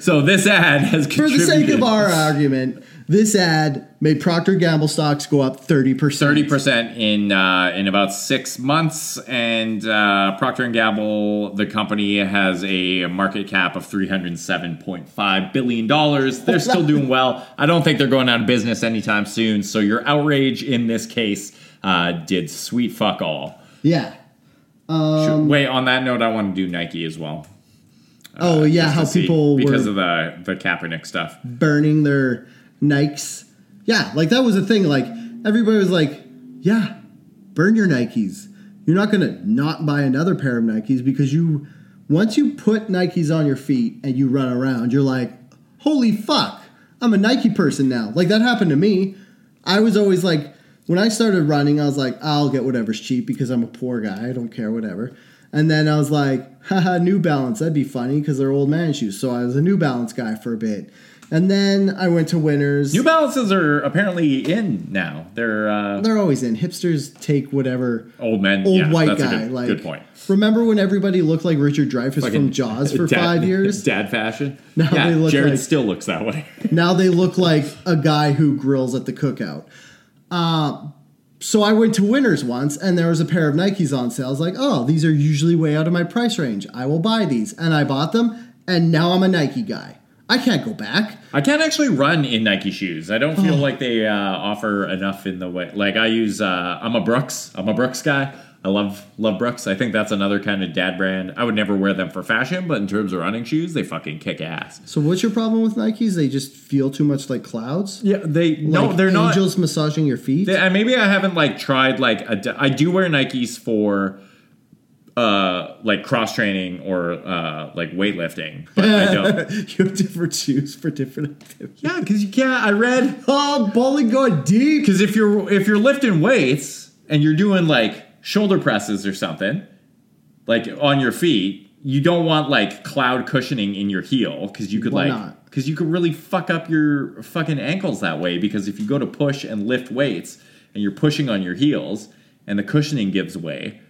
so this ad has contributed For the sake of our argument, this ad made Procter Gamble stocks go up 30%. thirty percent in uh, in about six months, and uh, Procter and Gamble, the company, has a market cap of three hundred seven point five billion dollars. They're still doing well. I don't think they're going out of business anytime soon. So your outrage in this case uh, did sweet fuck all. Yeah. Should- Wait, on that note, I want to do Nike as well. Oh, yeah, just to how people because were of the the Kaepernick stuff. burning their Nikes. Yeah, like that was a thing. Like everybody was like, yeah, burn your Nikes. You're not to not buy another pair of Nikes because you, once you put Nikes on your feet and you run around, you're like, holy fuck, I'm a Nike person now. Like that happened to me. I was always like, when I started running, I was like, I'll get whatever's cheap because I'm a poor guy. I don't care, whatever. And then I was like, haha, New Balance. That'd be funny because they're old man shoes. So I was a New Balance guy for a bit. And then I went to Winners. New Balances are apparently in now. They're uh, They're always in. Hipsters take whatever old men. old yeah, white that's a guy. good, like, good point. remember when everybody looked like Richard Dreyfuss Fucking from Jaws for dad- five years? Dad fashion. Now yeah, they look Jared like- still looks that way. now they look like a guy who grills at the cookout. Uh, so I went to Winners once, and there was a pair of Nikes on sale. I was like, "Oh, these are usually way out of my price range. I will buy these." And I bought them, and now I'm a Nike guy. I can't go back. I can't actually run in Nike shoes. I don't Oh. feel like they uh, offer enough in the way. Like I use, uh, I'm a Brooks. I'm a Brooks guy. I love love Brooks. I think that's another kind of dad brand. I would never wear them for fashion, but in terms of running shoes, they fucking kick ass. So what's your problem with Nikes? They just feel too much like clouds. Yeah, they no, Like they're not. angels massaging your feet. They, maybe I haven't like tried like a I do wear Nikes for uh like cross training or uh like weightlifting, but I don't. you have different shoes for different activities. yeah, because you can't. I read Oh, bowling going deep. because if you're if you're lifting weights and you're doing like shoulder presses or something like on your feet, you don't want like cloud cushioning in your heel because you could Why like because you could really fuck up your fucking ankles that way because if you go to push and lift weights and you're pushing on your heels and the cushioning gives way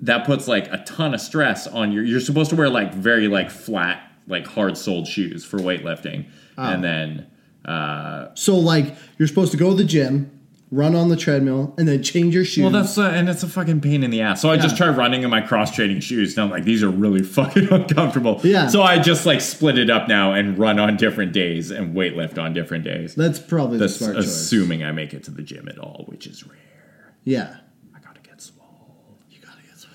that puts like a ton of stress on your you're supposed to wear like very like flat like hard soled shoes for weightlifting Oh. and then uh So like you're supposed to go to the gym, run on the treadmill, and then change your shoes. well that's uh, and it's a fucking pain in the ass so i just Yeah. tried running in my cross training shoes and i'm like these are really fucking uncomfortable Yeah. so i just like split it up now and run on different days and weightlift on different days that's probably the that's smart choice. assuming i make it to the gym at all which is rare Yeah. i gotta get swole You gotta get some.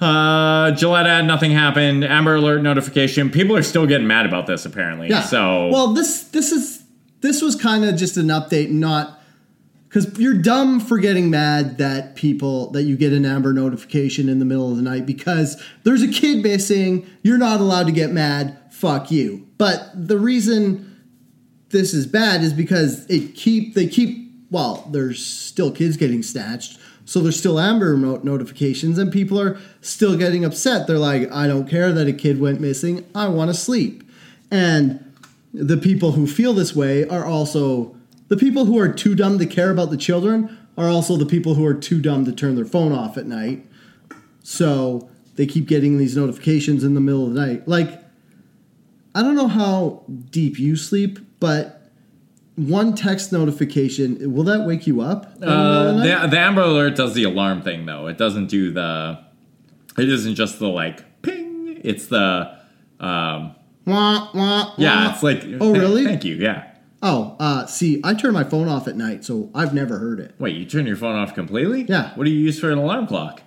Uh, Gillette ad, nothing happened. Amber Alert notification. People are still getting mad about this, apparently. Yeah. So, well, this this is this was kind of just an update, not because you're dumb for getting mad that people that you get an Amber notification in the middle of the night because there's a kid missing. You're not allowed to get mad. Fuck you. But the reason this is bad is because it keep they keep well there's still kids getting snatched so there's still amber no- notifications and people are still getting upset. They're like i don't care that a kid went missing. I want to sleep. And the people who feel this way are also the people who are too dumb to care about the children are also the people who are too dumb to turn their phone off at night. So they keep getting these notifications in the middle of the night. Like I don't know how deep you sleep, but one text notification will that wake you up? the uh, the the, Amber Alert does the alarm thing, though. It doesn't do the. It isn't just the like ping. It's the. Um, Wah, wah, yeah, wah. it's like. Oh, th- really? Thank you. Yeah. Oh, uh, see, I turn my phone off at night, so I've never heard it. Wait, you turn your phone off completely? Yeah. What do you use for an alarm clock?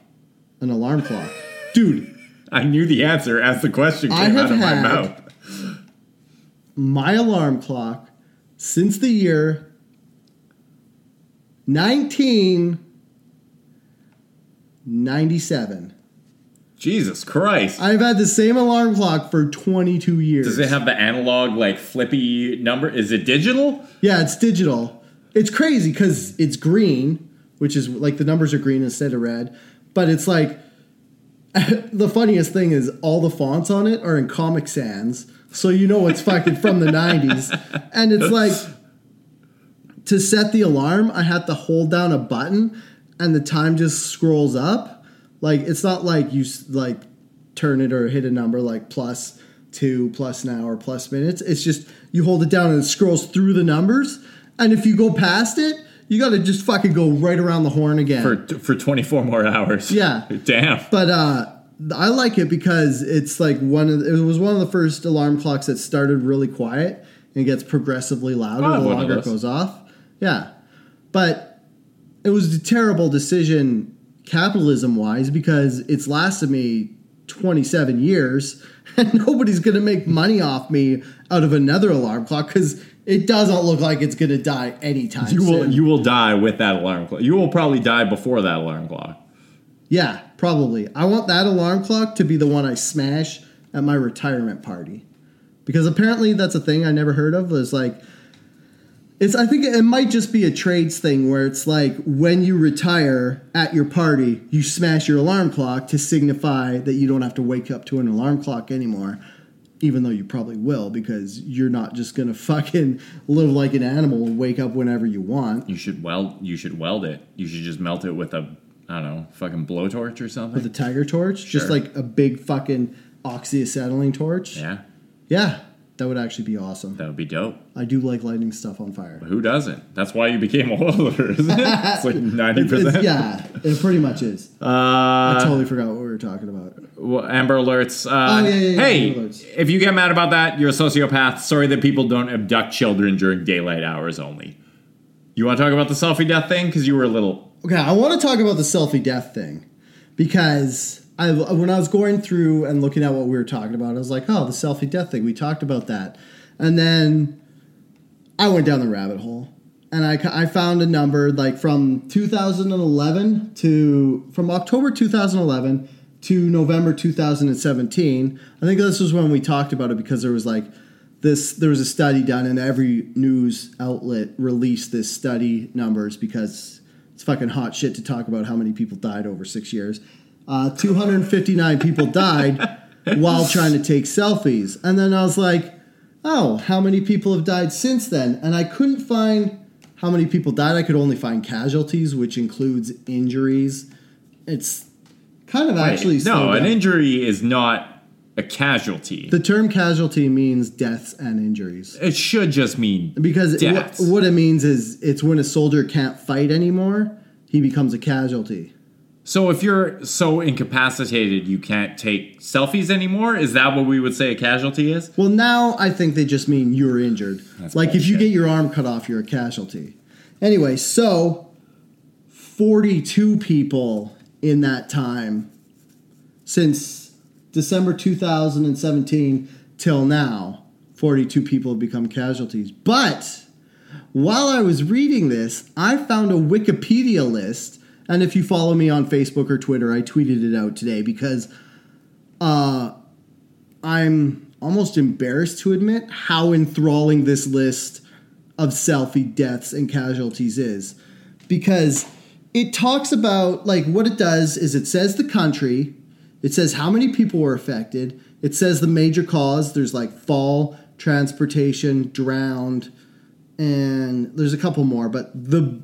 An alarm clock, dude. I knew the answer as the question came out of my mouth. My alarm clock since the year nineteen ninety-seven. Jesus Christ. I've had the same alarm clock for 22 years. Does it have the analog like flippy number? Is it digital? Yeah, it's digital. It's crazy because it's green, which is like the numbers are green instead of red. But it's like the funniest thing is all the fonts on it are in Comic Sans, so you know it's fucking from the 90s. And it's like to set the alarm, I have to hold down a button and the time just scrolls up. Like it's not like you like turn it or hit a number like plus 2 plus an hour plus minutes. It's just you hold it down and it scrolls through the numbers. And if you go past it, you got to just fucking go right around the horn again. For for 24 more hours. Yeah. Damn. But uh, I like it because it's like one of the, it was one of the first alarm clocks that started really quiet and gets progressively louder I the longer it goes off. Yeah, but it was a terrible decision capitalism wise because it's lasted me 27 years and nobody's going to make money off me out of another alarm clock because it doesn't look like it's going to die anytime You will you will die with that alarm clock. You will probably die before that alarm clock. Yeah, probably. I want that alarm clock to be the one I smash at my retirement party. Because apparently that's a thing I never heard of. Was like it's I think it might just be a trades thing where it's like when you retire at your party, you smash your alarm clock to signify that you don't have to wake up to an alarm clock anymore. Even though you probably will, because you're not just gonna fucking live like an animal and wake up whenever you want. You should weld you should weld it. You should just melt it with a I don't know, fucking blowtorch or something. With a tiger torch, just like a big fucking oxyacetylene torch. yeah, Yeah, that would actually be awesome. that would be dope. I do like lighting stuff on fire. Who doesn't? That's why you became a welder, isn't it? It's like ninety percent. yeah, it pretty much is. Uh, I totally forgot what we were talking about. well, Amber Alerts. Uh, Oh, yeah, yeah, yeah, hey, Alerts. if you get mad about that, you're a sociopath. Sorry that people don't abduct children during daylight hours only. You want to talk about the selfie death thing? Because you were a little. Okay, I want to talk about the selfie death thing because I, when I was going through and looking at what we were talking about, I was like, oh, the selfie death thing. We talked about that, and then I went down the rabbit hole. And I, I found a number like from 2011 to from October 2011 to November 2017. I think this was when we talked about it because there was like this there was a study done and every news outlet released this study numbers because it's fucking hot shit to talk about how many people died over six years. Uh, 259 people died while trying to take selfies. And then I was like, oh, how many people have died since then? And I couldn't find how many people died. I could only find casualties, which includes injuries. It's kind of actually no, an down. injury is not a casualty. The term casualty means deaths and injuries. it should just mean Because wh- deaths. what it means is it's when a soldier can't fight anymore, he becomes a casualty. So if you're so incapacitated you can't take selfies anymore, is that what we would say a casualty is? Well, now I think they just mean you're injured. That's like if you get your arm cut off, you're a casualty. Anyway, so 42 people in that time since December 2017 till now, 42 people have become casualties. But while I was reading this, I found a Wikipedia list. And if you follow me on Facebook or Twitter, I tweeted it out today because uh, I'm almost embarrassed to admit how enthralling this list of selfie deaths and casualties is. Because it talks about, like, what it does is it says the country, it says how many people were affected, it says the major cause. There's like fall, transportation, drowned, and there's a couple more, but the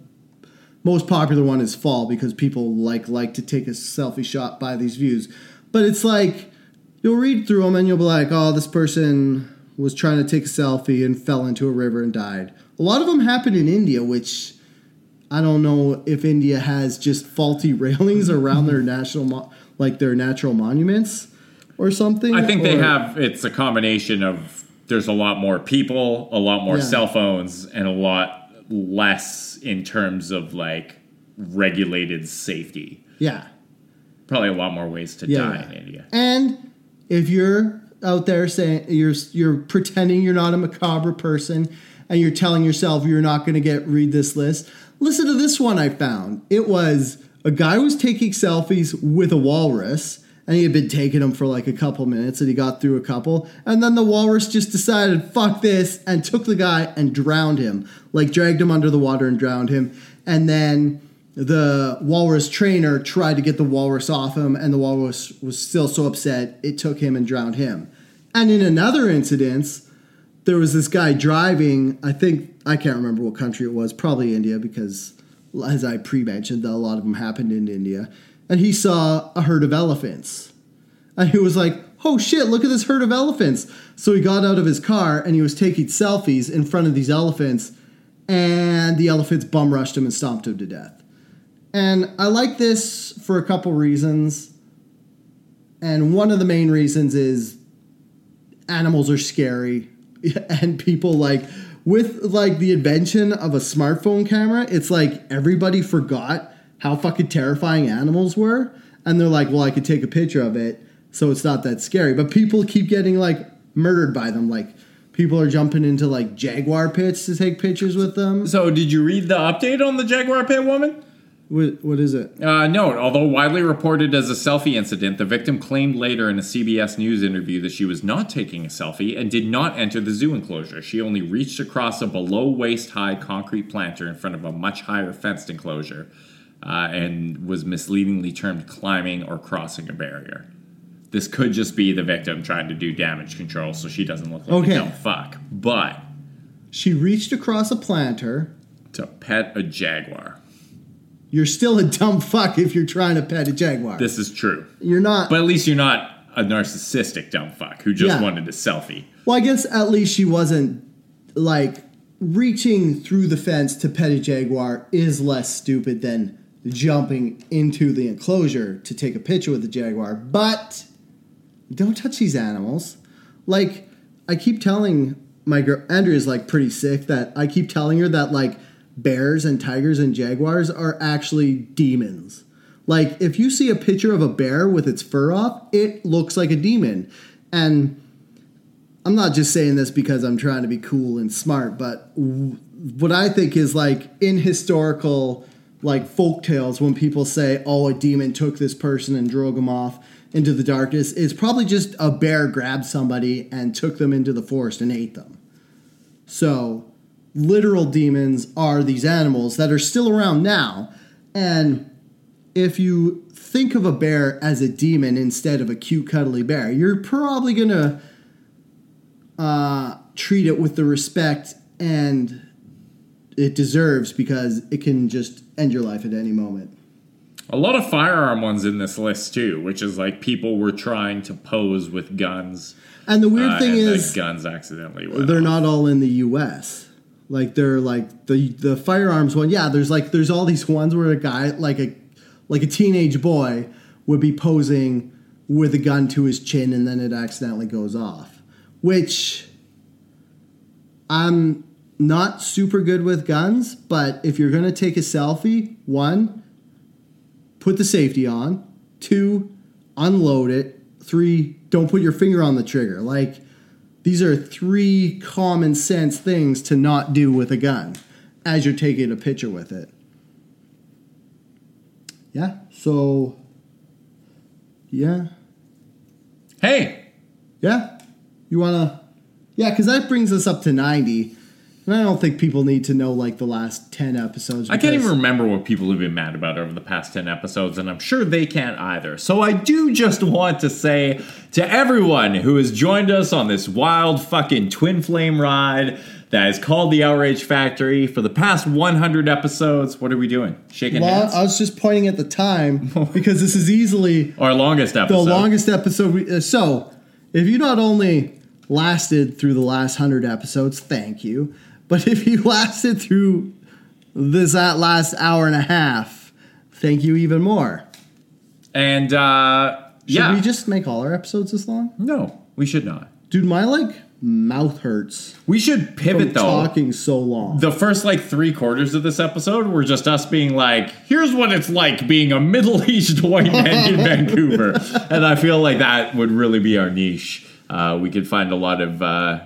most popular one is fall because people like like to take a selfie shot by these views. But it's like you'll read through them and you'll be like, "Oh, this person was trying to take a selfie and fell into a river and died." A lot of them happen in India, which I don't know if India has just faulty railings around their national mo- like their natural monuments or something. I think they have it's a combination of there's a lot more people, a lot more Yeah. cell phones, and a lot less in terms of like regulated safety. yeah. Probably a lot more ways to Yeah. die in India. And if you're out there saying you're you're pretending you're not a macabre person and you're telling yourself you're not going to get read this list, listen to this one I found. It was a guy was taking selfies with a walrus and he had been taking them for like a couple minutes and he got through a couple and then the walrus just decided fuck this and took the guy and drowned him. Like dragged him under the water and drowned him. And then the walrus trainer tried to get the walrus off him and the walrus was still so upset it took him and drowned him. And in another incident there was this guy driving i think i can't remember what country it was probably india because as i pre-mentioned a lot of them happened in india and he saw a herd of elephants. And he was like oh shit look at this herd of elephants. So he got out of his car and he was taking selfies in front of these elephants and the elephants bum rushed him and stomped him to death. And i like this for a couple reasons and one of the main reasons is animals are scary and people like with like the invention of a smartphone camera it's like everybody forgot how fucking terrifying animals were and they're like well i could take a picture of it so it's not that scary. But people keep getting like murdered by them. Like people are jumping into like jaguar pits to take pictures with them. So, did you read the update on the Jaguar Pit woman? What, what is it Uh, no, although widely reported as a selfie incident, the victim claimed later in a CBS News interview that she was not taking a selfie and did not enter the zoo enclosure. She only reached across a below waist high concrete planter in front of a much higher fenced enclosure uh, and was misleadingly termed climbing or crossing a barrier. This could just be the victim trying to do damage control so she doesn't look like Okay. a dumb fuck. But she reached across a planter to pet a jaguar, you're still a dumb fuck if you're trying to pet a jaguar this is true. you're not But at least you're not a narcissistic dumb fuck who just Yeah. wanted a selfie. Well, I guess at least she wasn't like reaching through the fence to pet a jaguar is less stupid than jumping into the enclosure to take a picture with the jaguar. But don't touch these animals. Like I keep telling my girl Andrea's like pretty sick that I keep telling her that like bears and tigers and jaguars are actually demons. Like if you see a picture of a bear with its fur off, it looks like a demon. And I'm not just saying this because I'm trying to be cool and smart, but w- what I think is like in historical like folk tales when people say, "Oh, a demon took this person and drove them off into the darkness," it's probably just a bear grabbed somebody and took them into the forest and ate them. So, literal demons are these animals that are still around now, and if you think of a bear as a demon instead of a cute cuddly bear, you're probably gonna uh, treat it with the respect and it deserves because it can just end your life at any moment. A lot of firearm ones in this list too, which is like people were trying to pose with guns. And the weird uh, thing is, guns accidentally they're off. not all in the U.S. Like they're like the the firearms one. Yeah, there's like there's all these ones where a guy like a like a teenage boy would be posing with a gun to his chin and then it accidentally goes off, which I'm not super good with guns. But if you're gonna take a selfie, one, put the safety on. Two, unload it. Three, don't put your finger on the trigger. Like these are three common sense things to not do with a gun as you're taking a picture with it. Yeah. So yeah. Hey, Yeah. You want to Yeah, cuz that brings us up to 90. And I don't think people need to know like the last 10 episodes. I can't even remember what people have been mad about over the past 10 episodes, and I'm sure they can't either. So I do just want to say to everyone who has joined us on this wild fucking twin flame ride that is called the Outrage Factory for the past 100 episodes, what are we doing? Shaking Well, hands? I was just pointing at the time because this is easily Our longest episode. the longest episode. We, uh, so, if you not only lasted through the last hundred episodes, thank you. But if you lasted through this last hour and a half, thank you even more. And, uh, Should yeah. we just make all our episodes this long? no, we should not. Dude, my like mouth hurts We should pivot though. talking so long. the first like three quarters of this episode were just us being like, here's what it's like being a middle aged white man in Vancouver. And I feel like that would really be our niche. Uh, we could find a lot of uh,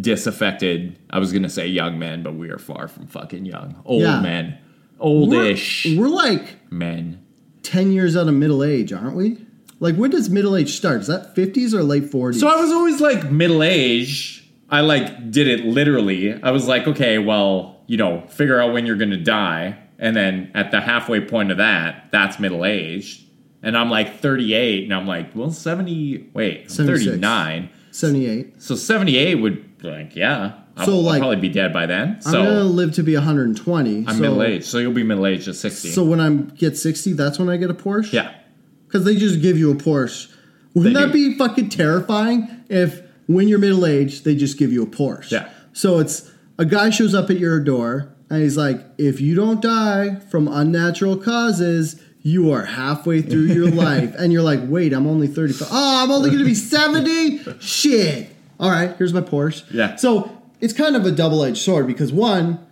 disaffected, I was going to say young men, but we are far from fucking young. Old Yeah. men. Oldish we're like men. 10 years out of middle age, aren't we? Like when does middle age start? Is that 50s or late 40s? So I was always like middle age. I like did it literally. I was like, okay, well, you know, figure out when you're gonna die, and then at the halfway point of that, that's middle age. And I'm like 38, and I'm like, well, 70. Wait, I'm 76. 39. 78. So 78 would like, yeah. I'll, So, I'll like, probably be dead by then. I'm gonna live to be 120. I'm so, middle aged. So you'll be middle aged at 60. So when I get 60, that's when I get a Porsche? yeah. Because they just give you a Porsche. Wouldn't They that do. be fucking terrifying if when you're middle aged, they just give you a Porsche? Yeah. So it's a guy shows up at your door and he's like, if you don't die from unnatural causes, you are halfway through your life. And you're like, wait, I'm only 35. Oh, I'm only going to be 70? Shit. All right, here's my Porsche. Yeah. So it's kind of a double edged sword because one,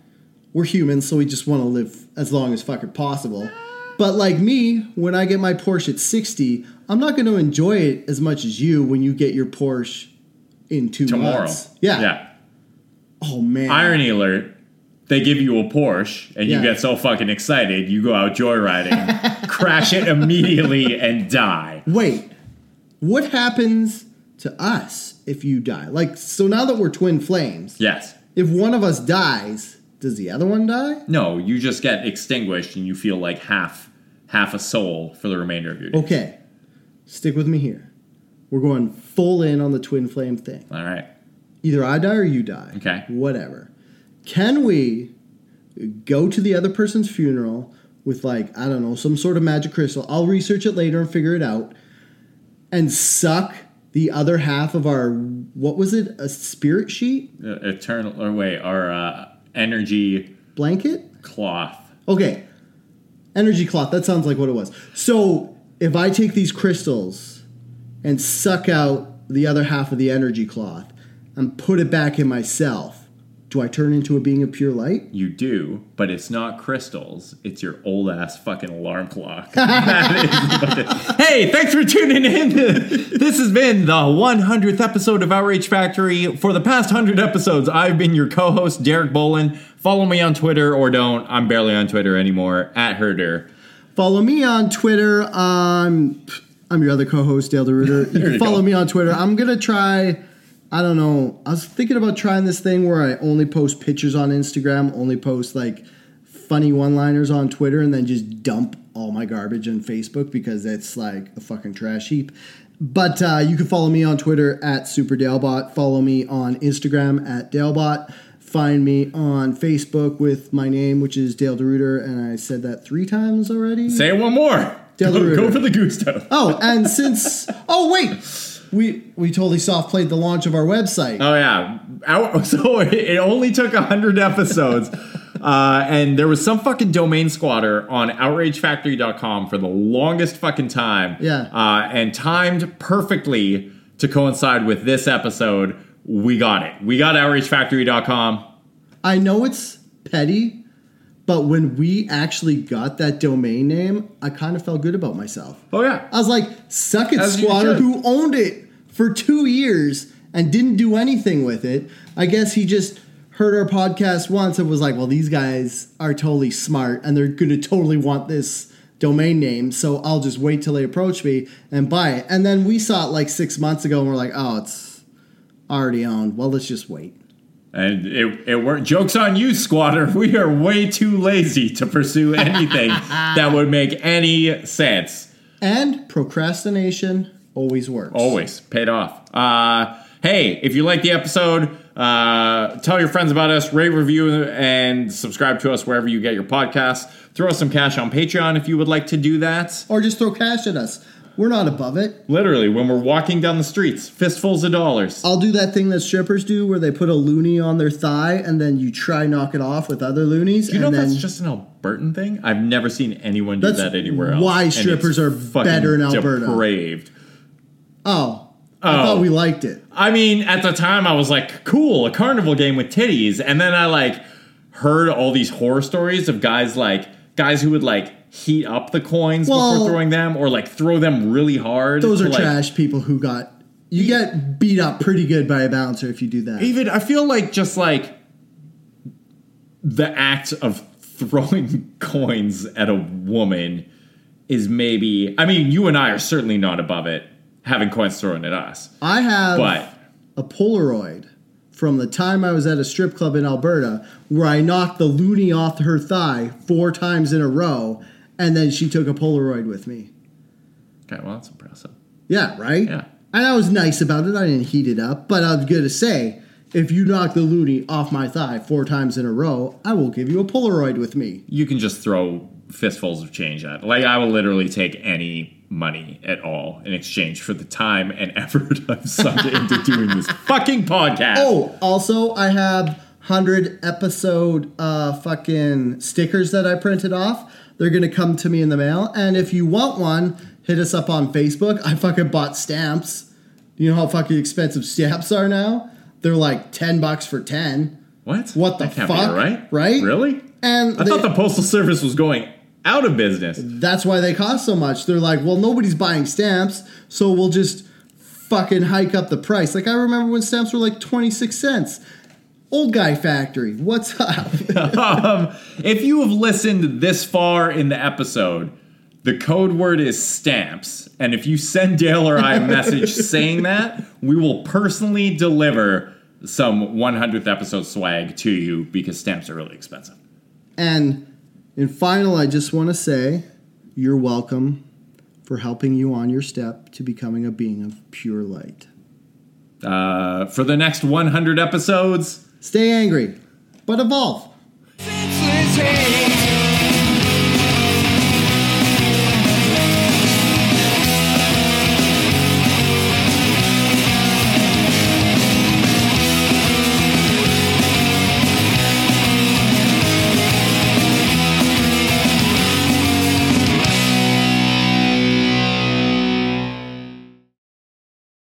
we're humans, so we just want to live as long as fucking possible. But like me, when I get my Porsche at 60, I'm not going to enjoy it as much as you when you get your Porsche in two Tomorrow. months. Yeah. Yeah. Oh man. Irony alert. They give you a Porsche and you get so fucking excited, you go out joyriding, crash it immediately, and die. Wait. What happens to us if you die? Like, so now that we're twin flames, Yes. if one of us dies, does the other one die? No, you just get extinguished and you feel like half half a soul for the remainder of your days. Okay. Stick with me here. We're going full in on the twin flame thing. All right. Either I die or you die. Okay. Whatever. Can we go to the other person's funeral with like, I don't know, some sort of magic crystal? I'll research it later and figure it out. And suck the other half of our what was it? A spirit sheet? Uh, eternal or wait, our uh, energy Blanket? cloth. Okay. Energy cloth. That sounds like what it was. So if I take these crystals and suck out the other half of the energy cloth and put it back in myself, do I turn into a being of pure light? You do, but it's not crystals. It's your old ass fucking alarm clock. That is what it- hey, thanks for tuning in. this has been the 100th episode of Outrage Factory. For the past 100 episodes, I've been your co host, Derek Bolin. Follow me on Twitter or don't. I'm barely on Twitter anymore. At Herder. Follow me on Twitter. Um, I'm your other co-host, Dale DeRuiter. You can follow go. me on Twitter. I'm gonna try. I don't know. I was thinking about trying this thing where I only post pictures on Instagram, only post like funny one-liners on Twitter, and then just dump all my garbage on Facebook because it's like a fucking trash heap. But uh, you can follow me on Twitter at SuperDalebot. Follow me on Instagram at Dalebot. Find me on Facebook with my name, which is Dale DeRuiter, and I said that three times already. Say it one more. Dale Go, DeRuiter. go for the gusto. Oh, and since oh wait, we we totally soft played the launch of our website. Oh yeah, Out, so it only took hundred episodes, uh, and there was some fucking domain squatter on OutrageFactory.com for the longest fucking time. Yeah. uh, and timed perfectly to coincide with this episode. We got it. We got OutrageFactory.com. I know it's petty, but when we actually got that domain name, I kind of felt good about myself. Oh yeah, I was like, suck it, As squatter, who owned it for two years and didn't do anything with it. I guess he just heard our podcast once and was like, well, these guys are totally smart and they're going to totally want this domain name. So I'll just wait till they approach me and buy it. And then we saw it like six months ago and we're like, oh, it's already owned. Well, let's just wait. And it it worked. Jokes on you, squatter. We are way too lazy to pursue anything that would make any sense. And procrastination always works. Always paid off. Uh, hey, if you like the episode, uh, tell your friends about us, rate, review, and subscribe to us wherever you get your podcasts. Throw us some cash on Patreon if you would like to do that. Or just throw cash at us. We're not above it. Literally, when we're walking down the streets, fistfuls of dollars. I'll do that thing that strippers do where they put a loonie on their thigh and then you try knock it off with other loonies. Do you know and if then that's just an Albertan thing? I've never seen anyone do That's that anywhere else. why and it's strippers are fucking better in Alberta. Depraved. oh, I Oh. thought we liked it. I mean, at the time, I was like, cool, a carnival game with titties. And then I like heard all these horror stories of guys like guys who would like heat up the coins Well- before throwing them or like throw them really hard. Those are like- trash people who got you get beat up pretty good by a bouncer if you do that. Even I feel like just like the act of throwing coins at a woman is maybe. I mean, you and I are certainly not above it, having coins thrown at us. I have But a Polaroid from the time I was at a strip club in Alberta where I knocked the loonie off her thigh four times in a row, and then she took a Polaroid with me. okay, well, that's impressive. Yeah, right? Yeah. And I was nice about it. I didn't heat it up, but I was going to say, if you knock the loonie off my thigh four times in a row, I will give you a Polaroid with me. You can just throw fistfuls of change at. It. Like I will literally take any money at all in exchange for the time and effort I've sunk into doing this fucking podcast. Oh, also, I have 100 episode uh, fucking stickers that I printed off. They're going to come to me in the mail. And if you want one, hit us up on Facebook. I fucking bought stamps. You know how fucking expensive stamps are now? They're like 10 bucks for 10. what? What the can't fuck? Right? Right? Really? And I they- thought the postal service was going out of business. that's why they cost so much. They're like, well, nobody's buying stamps, so we'll just fucking hike up the price. Like I remember when stamps were like 26 cents. Old guy factory. What's up? um, if you have listened this far in the episode, the code word is stamps. And if you send Dale or I a message saying that, we will personally deliver some 100th episode swag to you because stamps are really expensive. And in final, I just want to say you're welcome for helping you on your step to becoming a being of pure light. Uh, for the next 100 episodes, Stay angry, but evolve.